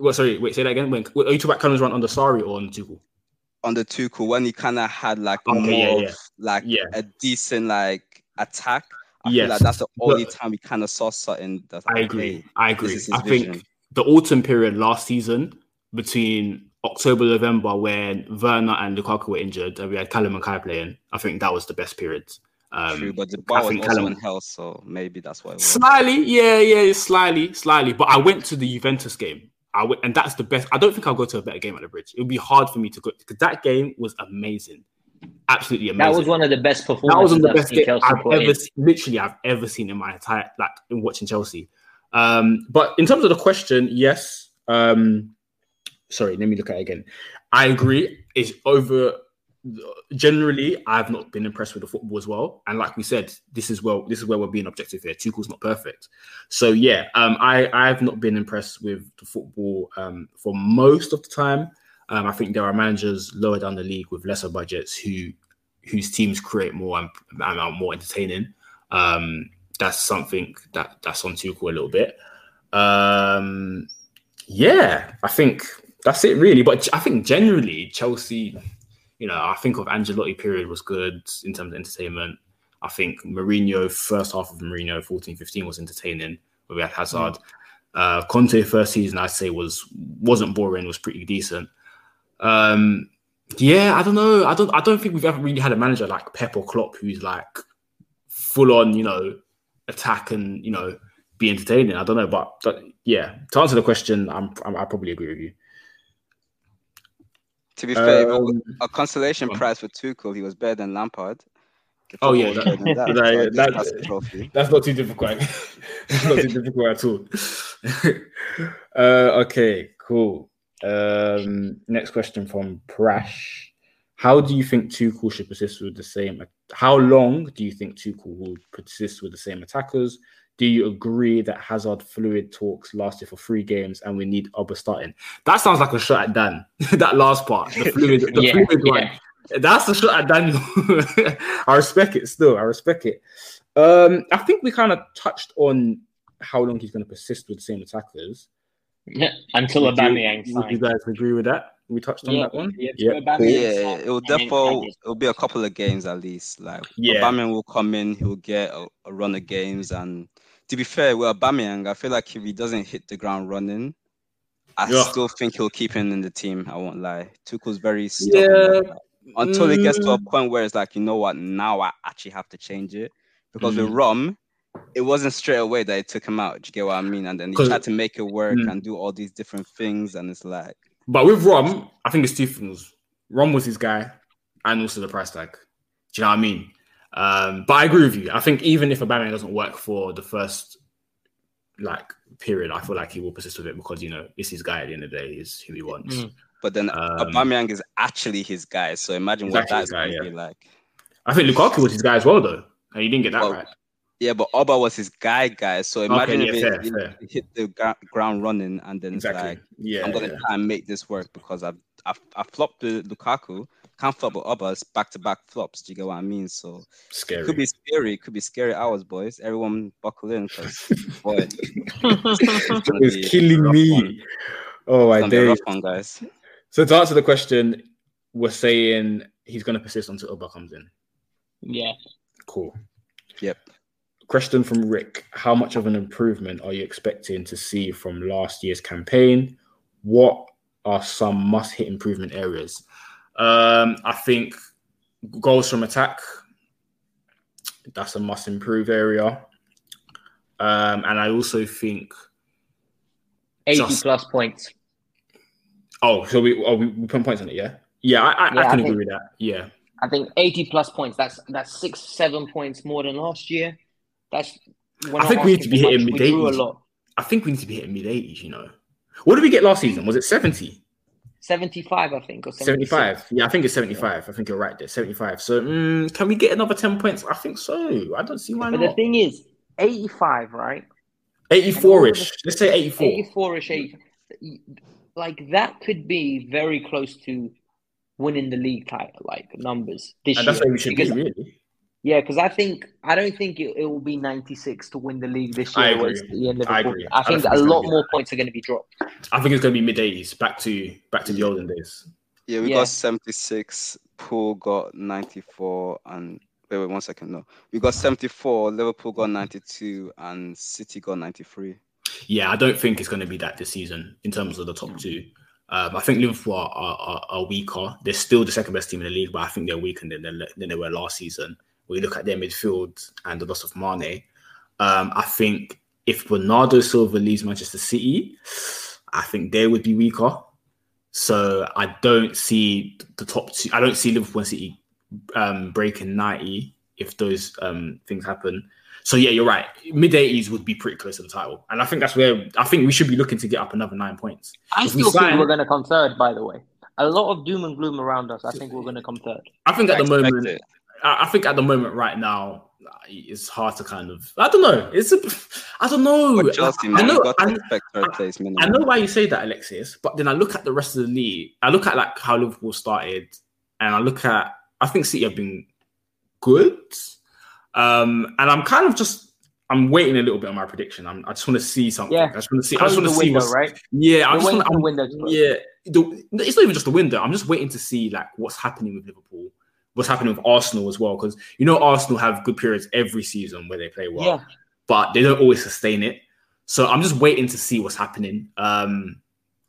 Well, sorry, wait, say that again. When are you talking about Callum's run under Sarri or on Tuchel? under Tuchel when he kind of had like Okay, more yeah, yeah. like Yeah. a decent like attack. I Yes, feel like that's the only but- time we kind of saw something. That I agree. I agree. This is his I think the autumn period last season between October November when Werner and Lukaku were injured and we had Callum and Kai playing. I think that was the best period. Um, True, but the I bar was think also Callum- in hell, so maybe that's why. It. Slightly, yeah, yeah, slightly, slightly. But I went to the Juventus game. I went, and that's the best. I don't think I'll go to a better game at the bridge. It would be hard for me to go because that game was amazing, absolutely amazing. That was one of the best performances. That was performances one of the I've best seen games Chelsea I've ever, in. literally, I've ever seen in my entire like in watching Chelsea. Um, but in terms of the question, yes. Um, sorry, let me look at it again. I agree. It's over. Generally, I've not been impressed with the football as well. And like we said, this is well, this is where we're being objective here. Tuchel's not perfect, so yeah. Um, I I've not been impressed with the football um, for most of the time. Um, I think there are managers lower down the league with lesser budgets who whose teams create more and, and are more entertaining. Um, that's something that that's on Tuchel a little bit. Um, yeah, I think that's it really. But I think generally Chelsea, you know, I think of Ancelotti period was good in terms of entertainment. I think Mourinho first half of Mourinho 14 15 was entertaining. We had Hazard. Uh, Conte first season I'd say was wasn't boring, was pretty decent. Um, yeah, I don't know. I don't. I don't think we've ever really had a manager like Pep or Klopp who's like full on, you know, attack and you know be entertaining. I don't know, but, but yeah. To answer the question, I'm, I'm I probably agree with you. To be fair, Um, a consolation prize for Tuchel, he was better than Lampard. Oh yeah, that, that, that- so I guess that- that's that's not too difficult. that's not too difficult at all. uh, okay, cool. Um, next question from Prash. How do you think Tuchel should persist with the same? How long do you think Tuchel will persist with the same attackers? Do you agree that Havertz fluid talks lasted for three games and we need Oba starting? That sounds like a shot at Dan. that last part, the fluid, the Yeah, fluid one. That's a shot at Daniel. I respect it still. I respect it. Um, I think we kind of touched on how long he's going to persist with the same attackers. Yeah, until Would you- Aubameyang Would you guys agree with that? We touched on Yeah, that one. yeah, Yeah. Aubameyang Yeah, it will and then therefore Kante. it'll be a couple of games at least. Like Yeah. Aubameyang will come in, he'll get a, a run of games, and to be fair, with Aubameyang, I feel like if he doesn't hit the ground running, I Yeah. still think he'll keep him in the team. I won't lie. Tuchel's very stubborn Yeah. like that. until it gets to a Mm. point where it's like, you know what, now I actually have to change it because with Mm. Rom, it wasn't straight away that it took him out. Do you get what I mean? And then he 'Cause- tried to make it work Mm. and do all these different things, and it's like. But with Rom, I think it's two things. Rom was his guy, and also the price tag. Do you know what I mean? Um, but I agree with you. I think even if Aubameyang doesn't work for the first like period, I feel like he will persist with it because you know it's his guy at the end of the day. Is who he wants. Mm. But then Um, Aubameyang is actually his guy, so imagine what that's going to be like. I think Lukaku was his guy as well, though, and he didn't get that Well, right. Yeah, but Oba was his guy, guy. So imagine Okay, if yeah, it, fair, it fair. hit the gra- ground running, and then it's Exactly. like, Yeah, I'm gonna yeah. try and make this work because I've I've, I've flopped the Lukaku, can't flop with Oba's back to back flops. Do you get what I mean? So Scary. it could be scary. It could be scary hours, boys. Everyone buckle in because boy, It's gonna killing me. one. Oh my It's gonna be a rough one, guys. So to answer the question, we're saying he's going to persist until Oba comes in. Yeah. Cool. Yep. Question from Rick: How much of an improvement are you expecting to see from last year's campaign? What are some must-hit improvement areas? Um, I think goals from attack. That's a must-improve area. Um, and I also think 80 Just- plus points. Oh, so we oh we, we put points on it, yeah? Yeah, I, I, Yeah, I I can think- agree with that. Yeah. I think 80 plus points. That's that's six, seven points more than last year. That's. I think we need to be hitting mid We grew a eighties. lot. I think we need to be hitting mid eighties, you know. What did we get last season? Was it 70? 75, I think, or 76. 75. Yeah, I think it's 75. I think you're right there. 75. So mm, can we get another 10 points? I think so. I don't see why not. But the thing is, 85, right? 84 ish. Let's say 84. 84 ish, 80. Like that could be very close to winning the league title, like numbers this And year. that's where we should be, really. Yeah, because I think I don't think it, it will be 96 to win the league this I year. agree. whereas the I agree. I I think think a lot be more points are going to be dropped. I think it's going to be mid 80s, back to back to the olden days. Yeah, we Yeah. got 76. Pool got 94. And wait, wait, one second. No, we got 74. Liverpool got 92. And City got 93. Yeah, I don't think it's going to be that this season in terms of the top two. Um, I think Liverpool are, are, are, are weaker. They're still the second best team in the league, but I think they're weaker than, than, than they were last season. When you look at their midfield and the loss of Mane, um, I think if Bernardo Silva leaves Manchester City, I think they would be weaker. So I don't see the top two. I don't see Liverpool and City um, breaking 90 if those um, things happen. So yeah, you're right. Mid 80s would be pretty close to the title, and I think that's where I think we should be looking to get up another nine points. I If we still think sign- we're going to come third. By the way, a lot of doom and gloom around us. I think we're going to come third. I think at the moment, it. I I think at the moment right now, it's hard to kind of. I don't know. It's a. I don't know. But Chelsea, I, man, I know. you I, expect third place I know why you say that, Alexis. But then I look at the rest of the league. I look at like how Liverpool started, and I look at. I think City have been good, um, and I'm kind of just. I'm waiting a little bit on my prediction. I'm, I just want to see something. Yeah. I just want to see. I just want to see window, what's right? Yeah, I We're just waiting want. the window to. Yeah, the, it's not even just the window. I'm just waiting to see like what's happening with Liverpool, what's happening with Arsenal as well, because you know Arsenal have good periods every season where they play well, Yeah. but they don't always sustain it. So I'm just waiting to see what's happening. Um,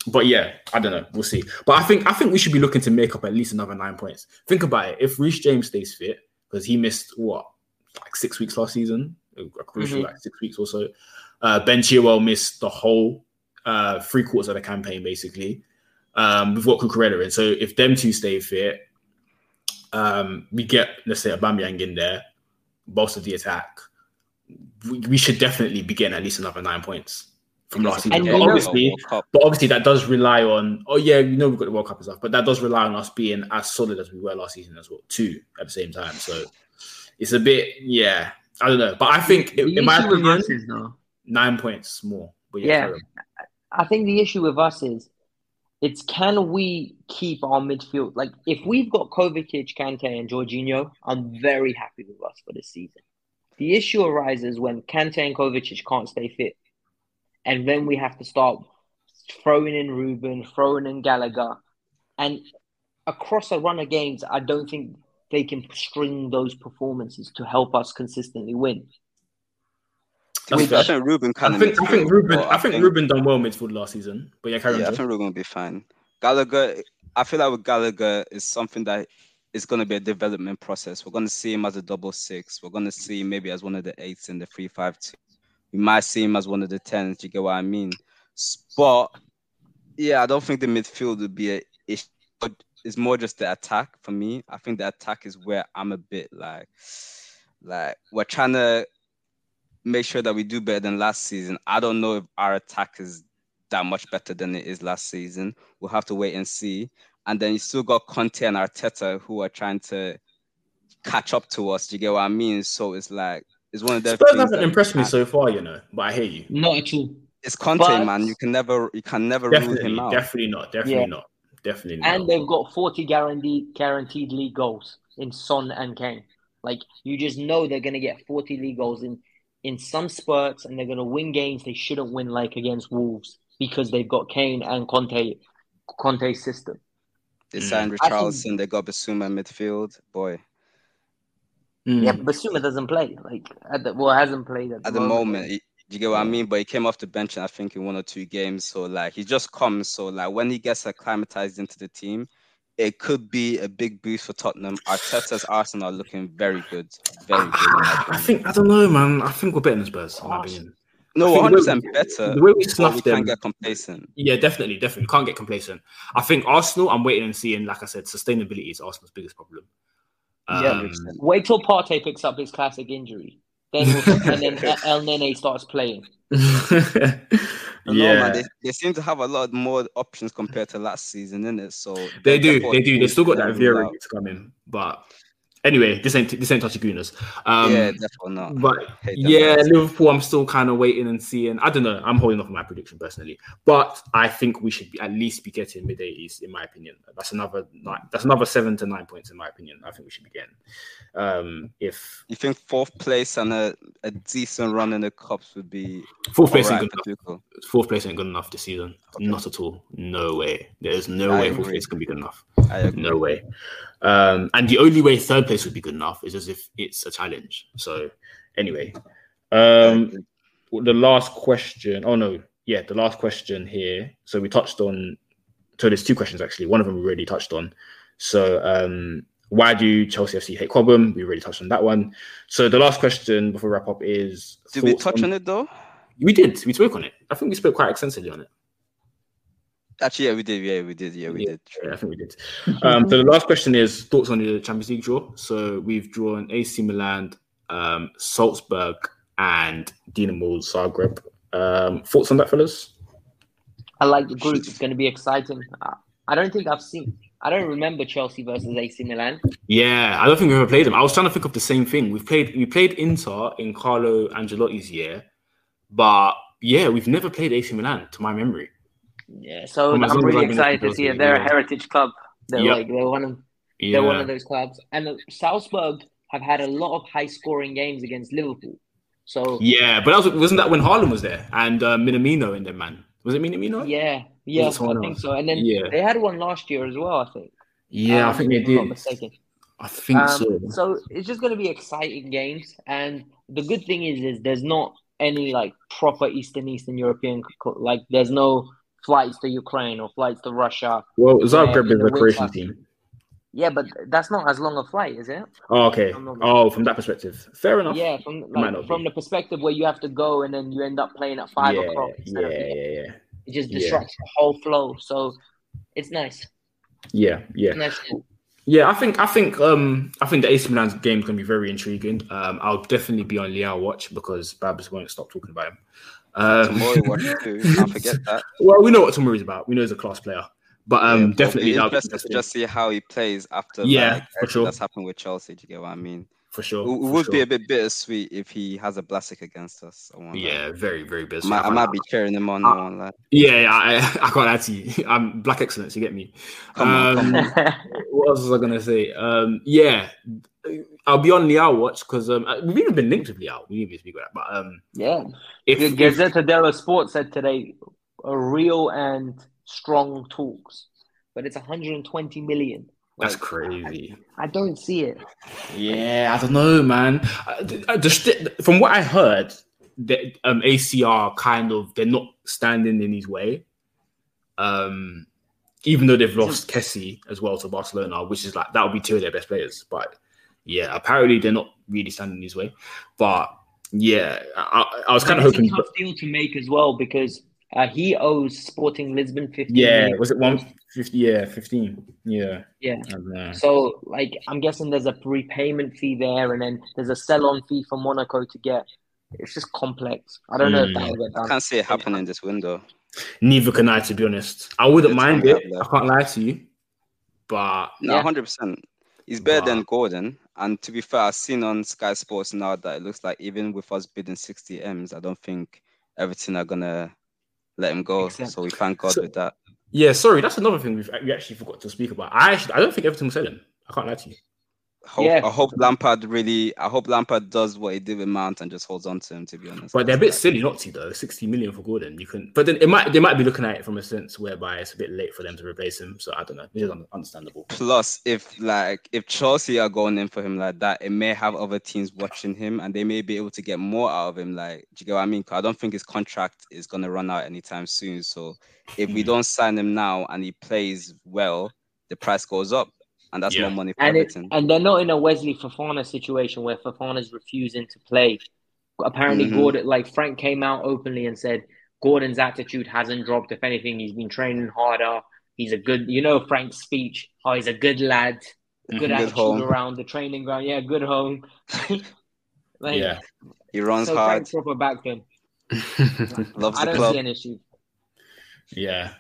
but yeah, I don't know. We'll see. But I think I think we should be looking to make up at least another nine points. Think about it. If Reece James stays fit, because he missed what like six weeks last season, a crucial Mhm. like six weeks or so. Uh, ben Chilwell missed the whole uh, three quarters of the campaign basically. Um, we've got Cucurella in, so if them two stay fit, um, we get let's say Aubameyang in there, bolster the attack. We, we should definitely be getting at least another nine points from last season. But obviously, but obviously that does rely on. Oh yeah, we know we've got the World Cup and stuff, but that does rely on us being as solid as we were last season as well, too, at the same time. So it's a bit, yeah, I don't know, but I think The in my issue opinion, us is though. nine points more. But yeah, Yeah. I think the issue with us is it's can we keep our midfield like if we've got Kovacic, Kante, and Jorginho, I'm very happy with us for this season. The issue arises when Kante and Kovacic can't stay fit, and then we have to start throwing in Ruben, throwing in Gallagher, and across a run of games, I don't think they can string those performances to help us consistently win. To be That's I think Ruben kind I think I think Ruben I think Ruben done well midfield last season. But yeah, carry Yeah, I on. Joe. think Ruben will be fine. Gallagher, I feel like with Gallagher is something that is going to be a development process. We're going to see him as a double six. We're going to see him maybe as one of the eights in the three five two. We might see him as one of the tens. You get what I mean? But yeah, I don't think the midfield would be a issue. But It's more just the attack for me. I think the attack is where I'm a bit like, like we're trying to make sure that we do better than last season. I don't know if our attack is that much better than it is last season. We'll have to wait and see. And then you still got Conte and Arteta who are trying to catch up to us. Do you get what I mean? So it's like it's one of those. Spurs haven't impressed me so far, you know. But I hear you. Not at all. It's Conte, But- man. You can never you can never rule Definitely, him out. definitely not. Definitely Yeah. not. Definitely not. And they've got 40 guaranteed guaranteed league goals in Son and Kane. Like you just know they're gonna get 40 league goals in in some spurts and they're gonna win games they shouldn't win like against Wolves because they've got Kane and Conte Conte's system. They Mm. signed I think- they got Bissouma in midfield. Boy, Mm. Yeah, but Bissouma doesn't play. Like at the, well hasn't played at the, at the moment, he- you get what I mean? But he came off the bench, and I think, in one or two games. So like he just comes. So like when he gets acclimatized into the team, it could be a big boost for Tottenham. Arteta's Arsenal are looking very good, very good. in my I think I don't know, man. I think we're better than Spurs, in my opinion. No, think one the hundred percent better. The way we but snuffed we them, can't get complacent. Yeah, definitely, definitely. Can't get complacent. I think Arsenal, I'm waiting and seeing, like I said, sustainability is Arsenal's biggest problem. Yeah. Um, Wait till Partey picks up his classic injury. Then we'll, and then Elneny starts playing. I don't know, yeah, man. They, they seem to have a lot more options compared to last season, innit? So they do, they do. They still got that rule Vieira out. to come in, but Anyway, this ain't this ain't gooners. Um, yeah, definitely not. But yeah, Liverpool, I'm still kind of waiting and seeing. I don't know. I'm holding off on my prediction personally, but I think we should be, at least be getting mid 80s, in my opinion. That's another nine, that's another seven to nine points, in my opinion. I think we should be getting. Um, if you think fourth place and a, a decent run in the cups would be fourth place ain't good enough. Fourth place ain't good enough this season. Okay. Not at all. No way. There's no I way agree. fourth place can be good enough. No way. Um, and the only way third place would be good enough It's as if it's a challenge. So, anyway, um, the last question. Oh no, yeah, the last question here. So we touched on. So there's two questions actually. One of them we already touched on. So, um, why do Chelsea FC hate Cobham? We already touched on that one. So the last question before we wrap up is: Did we touch on, on it though? We did. We spoke on it. I think we spoke quite extensively on it. Actually, yeah, we did. Yeah, we did. Yeah, we yeah, did. Yeah, I think we did. Um, so the last question is thoughts on the Champions League draw. So we've drawn AC Milan, um, Salzburg, and Dinamo Zagreb. Um, thoughts on that, fellas? I like the group. It's going to be exciting. I don't think I've seen. I don't remember Chelsea versus AC Milan. Yeah, I don't think we've ever played them. I was trying to think of the same thing. We've played. We played Inter in Carlo Ancelotti's year, but yeah, we've never played AC Milan to my memory. Yeah, so I'm really excited to see it. They're a heritage club. They're yep. like they're one of yeah. they're one of those clubs. And Salzburg have had a lot of high scoring games against Liverpool. So yeah, but that was, wasn't that when Haaland was there and uh, Minamino in there, man? Was it Minamino? Yeah, yeah, I think so. And then yeah. they had one last year as well, I think. Yeah, um, I think they did. mistaken. I think um, so. So it's just going to be exciting games, and the good thing is, is there's not any like proper Eastern Eastern European like there's no flights to Ukraine or flights to Russia. Well, Zagreb is a Croatian team. Yeah, but that's not as long a flight, is it? Oh, okay. Oh, from that perspective, fair enough. Yeah, from like, from the perspective where you have to go and then you end up playing at five yeah, o'clock. Yeah, yeah, yeah. It just disrupts yeah. the whole flow. So it's nice. Yeah, yeah. Nice. Yeah, I think I think um I think the AC Milan's game is gonna be very intriguing. Um, I'll definitely be on Leao watch because Babs won't stop talking about him. Um, Tomori watch too. Can't forget that. Well, we know what Tomori's about. We know he's a class player. But um, yeah, definitely interesting to just see how he plays after yeah, like, for sure. that's happened with Chelsea. Do you get what I mean? For sure. It, would sure. be a bit bittersweet if he has a Blasic against us. Yeah, very, very bittersweet. I might, I might be cheering him on. Uh, like. Yeah, yeah I, I can't add to you. I'm black excellence. You get me. Come um, on, come on. what else was I gonna say? Um, yeah, I'll be on Leao watch because um, uh, we've even been linked with Leao. We need to speak about that, but um, yeah. If, Gazzetta dello Sport said today, a real and strong talks, but it's 120 million. That's crazy. I, I, don't see it. Yeah, I don't know, man. Uh, from what I heard, the um, ACR kind of they're not standing in his way. Um, even though they've lost Kessie as well to Barcelona, which is like that would be two of their best players. But yeah, apparently they're not really standing in his way. But yeah, I, I was kind of hoping. It's a tough deal to make as well because uh, he owes Sporting Lisbon 15 Yeah, million. was it 150? Yeah, 15. Yeah. Yeah. Uh, so, like, I'm guessing there's a prepayment fee there and then there's a sell on fee for Monaco to get. It's just complex. I don't mm. know if that will get done. I can't see it happening this window. Neither can I, to be honest. I wouldn't it's mind it. I can't lie to you. But. No, yeah. 100%. He's better but... than Gordon. And to be fair, I've seen on Sky Sports now that it looks like even with us bidding 60 M's, I don't think Everton are going to let him go. Except, so we thank God so, with that. Yeah, sorry, that's another thing we've we actually forgot to speak about. I actually I don't think Everton will sell him. I can't lie to you. Hope, yeah. I hope Lampard really. I hope Lampard does what he did with Mount and just holds on to him. To be honest, but they're a bit silly not to though. Sixty million for Gordon, you can. But then it might they might be looking at it from a sense whereby it's a bit late for them to replace him. So I don't know. It's understandable. Plus, if like if Chelsea are going in for him like that, it may have other teams watching him and they may be able to get more out of him. Like, do you get what I mean? I don't think his contract is gonna run out anytime soon. So if we hmm. don't sign him now and he plays well, the price goes up and that's yeah. more money for and Everton. It, and they're not in a Wesley Fofana situation where Fofana's refusing to play. Apparently, mm-hmm. Gordon, like Frank, came out openly and said Gordon's attitude hasn't dropped. If anything, he's been training harder. He's a good, you know, Frank's speech. Oh, he's a good lad. Good, mm-hmm. attitude home. around the training ground. Yeah, good home. like, yeah, he runs so hard. Frank proper back him. Loves I don't club. see an issue. Yeah,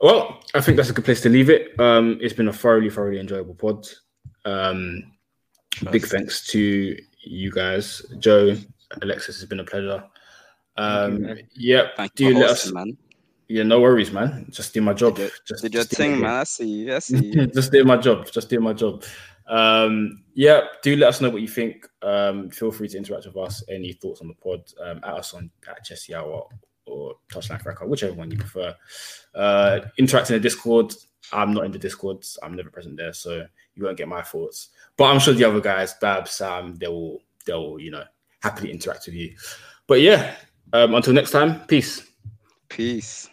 well, I think that's a good place to leave it. Um, it's been a thoroughly, thoroughly enjoyable pod. Um, big thanks to you guys, Joe, Alexis. It's been a pleasure. Um, man. yep. Thank do you you let us, man. Yeah, no worries, man. Just do my job. Did your- just did your just do my thing, job. man. I see you. I see you. just do my job. Just do my job. Um, yeah, do let us know what you think. Um, feel free to interact with us. Any thoughts on the pod? Um, at us on at Chessy Hour or Touchline Cracker, whichever one you prefer. Uh, interact in the Discord. I'm not in the Discord. I'm never present there, so you won't get my thoughts. But I'm sure the other guys, Bab, Sam, they will, they'll, you know, happily interact with you. But yeah, um, until next time, peace. Peace.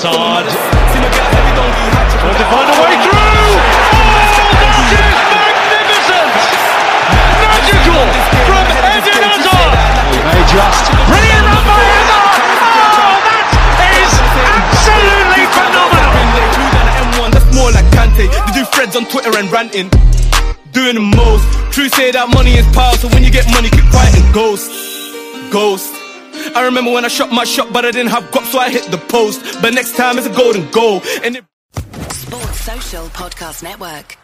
Trick. Trying to find a way through. Oh, that is magnificent. Magical from Eden Hazard. He may just. Brilliant run by Hazard. Oh, that is absolutely phenomenal. That's more like Kante. They do threads on Twitter and ranting. Doing the most. True say that money is power, so when you get money, keep quiet and ghost. Ghost. I remember when I shot my shot, but I didn't have guap, so I hit the post. But next time it's a golden goal. And it Sports Social Podcast Network.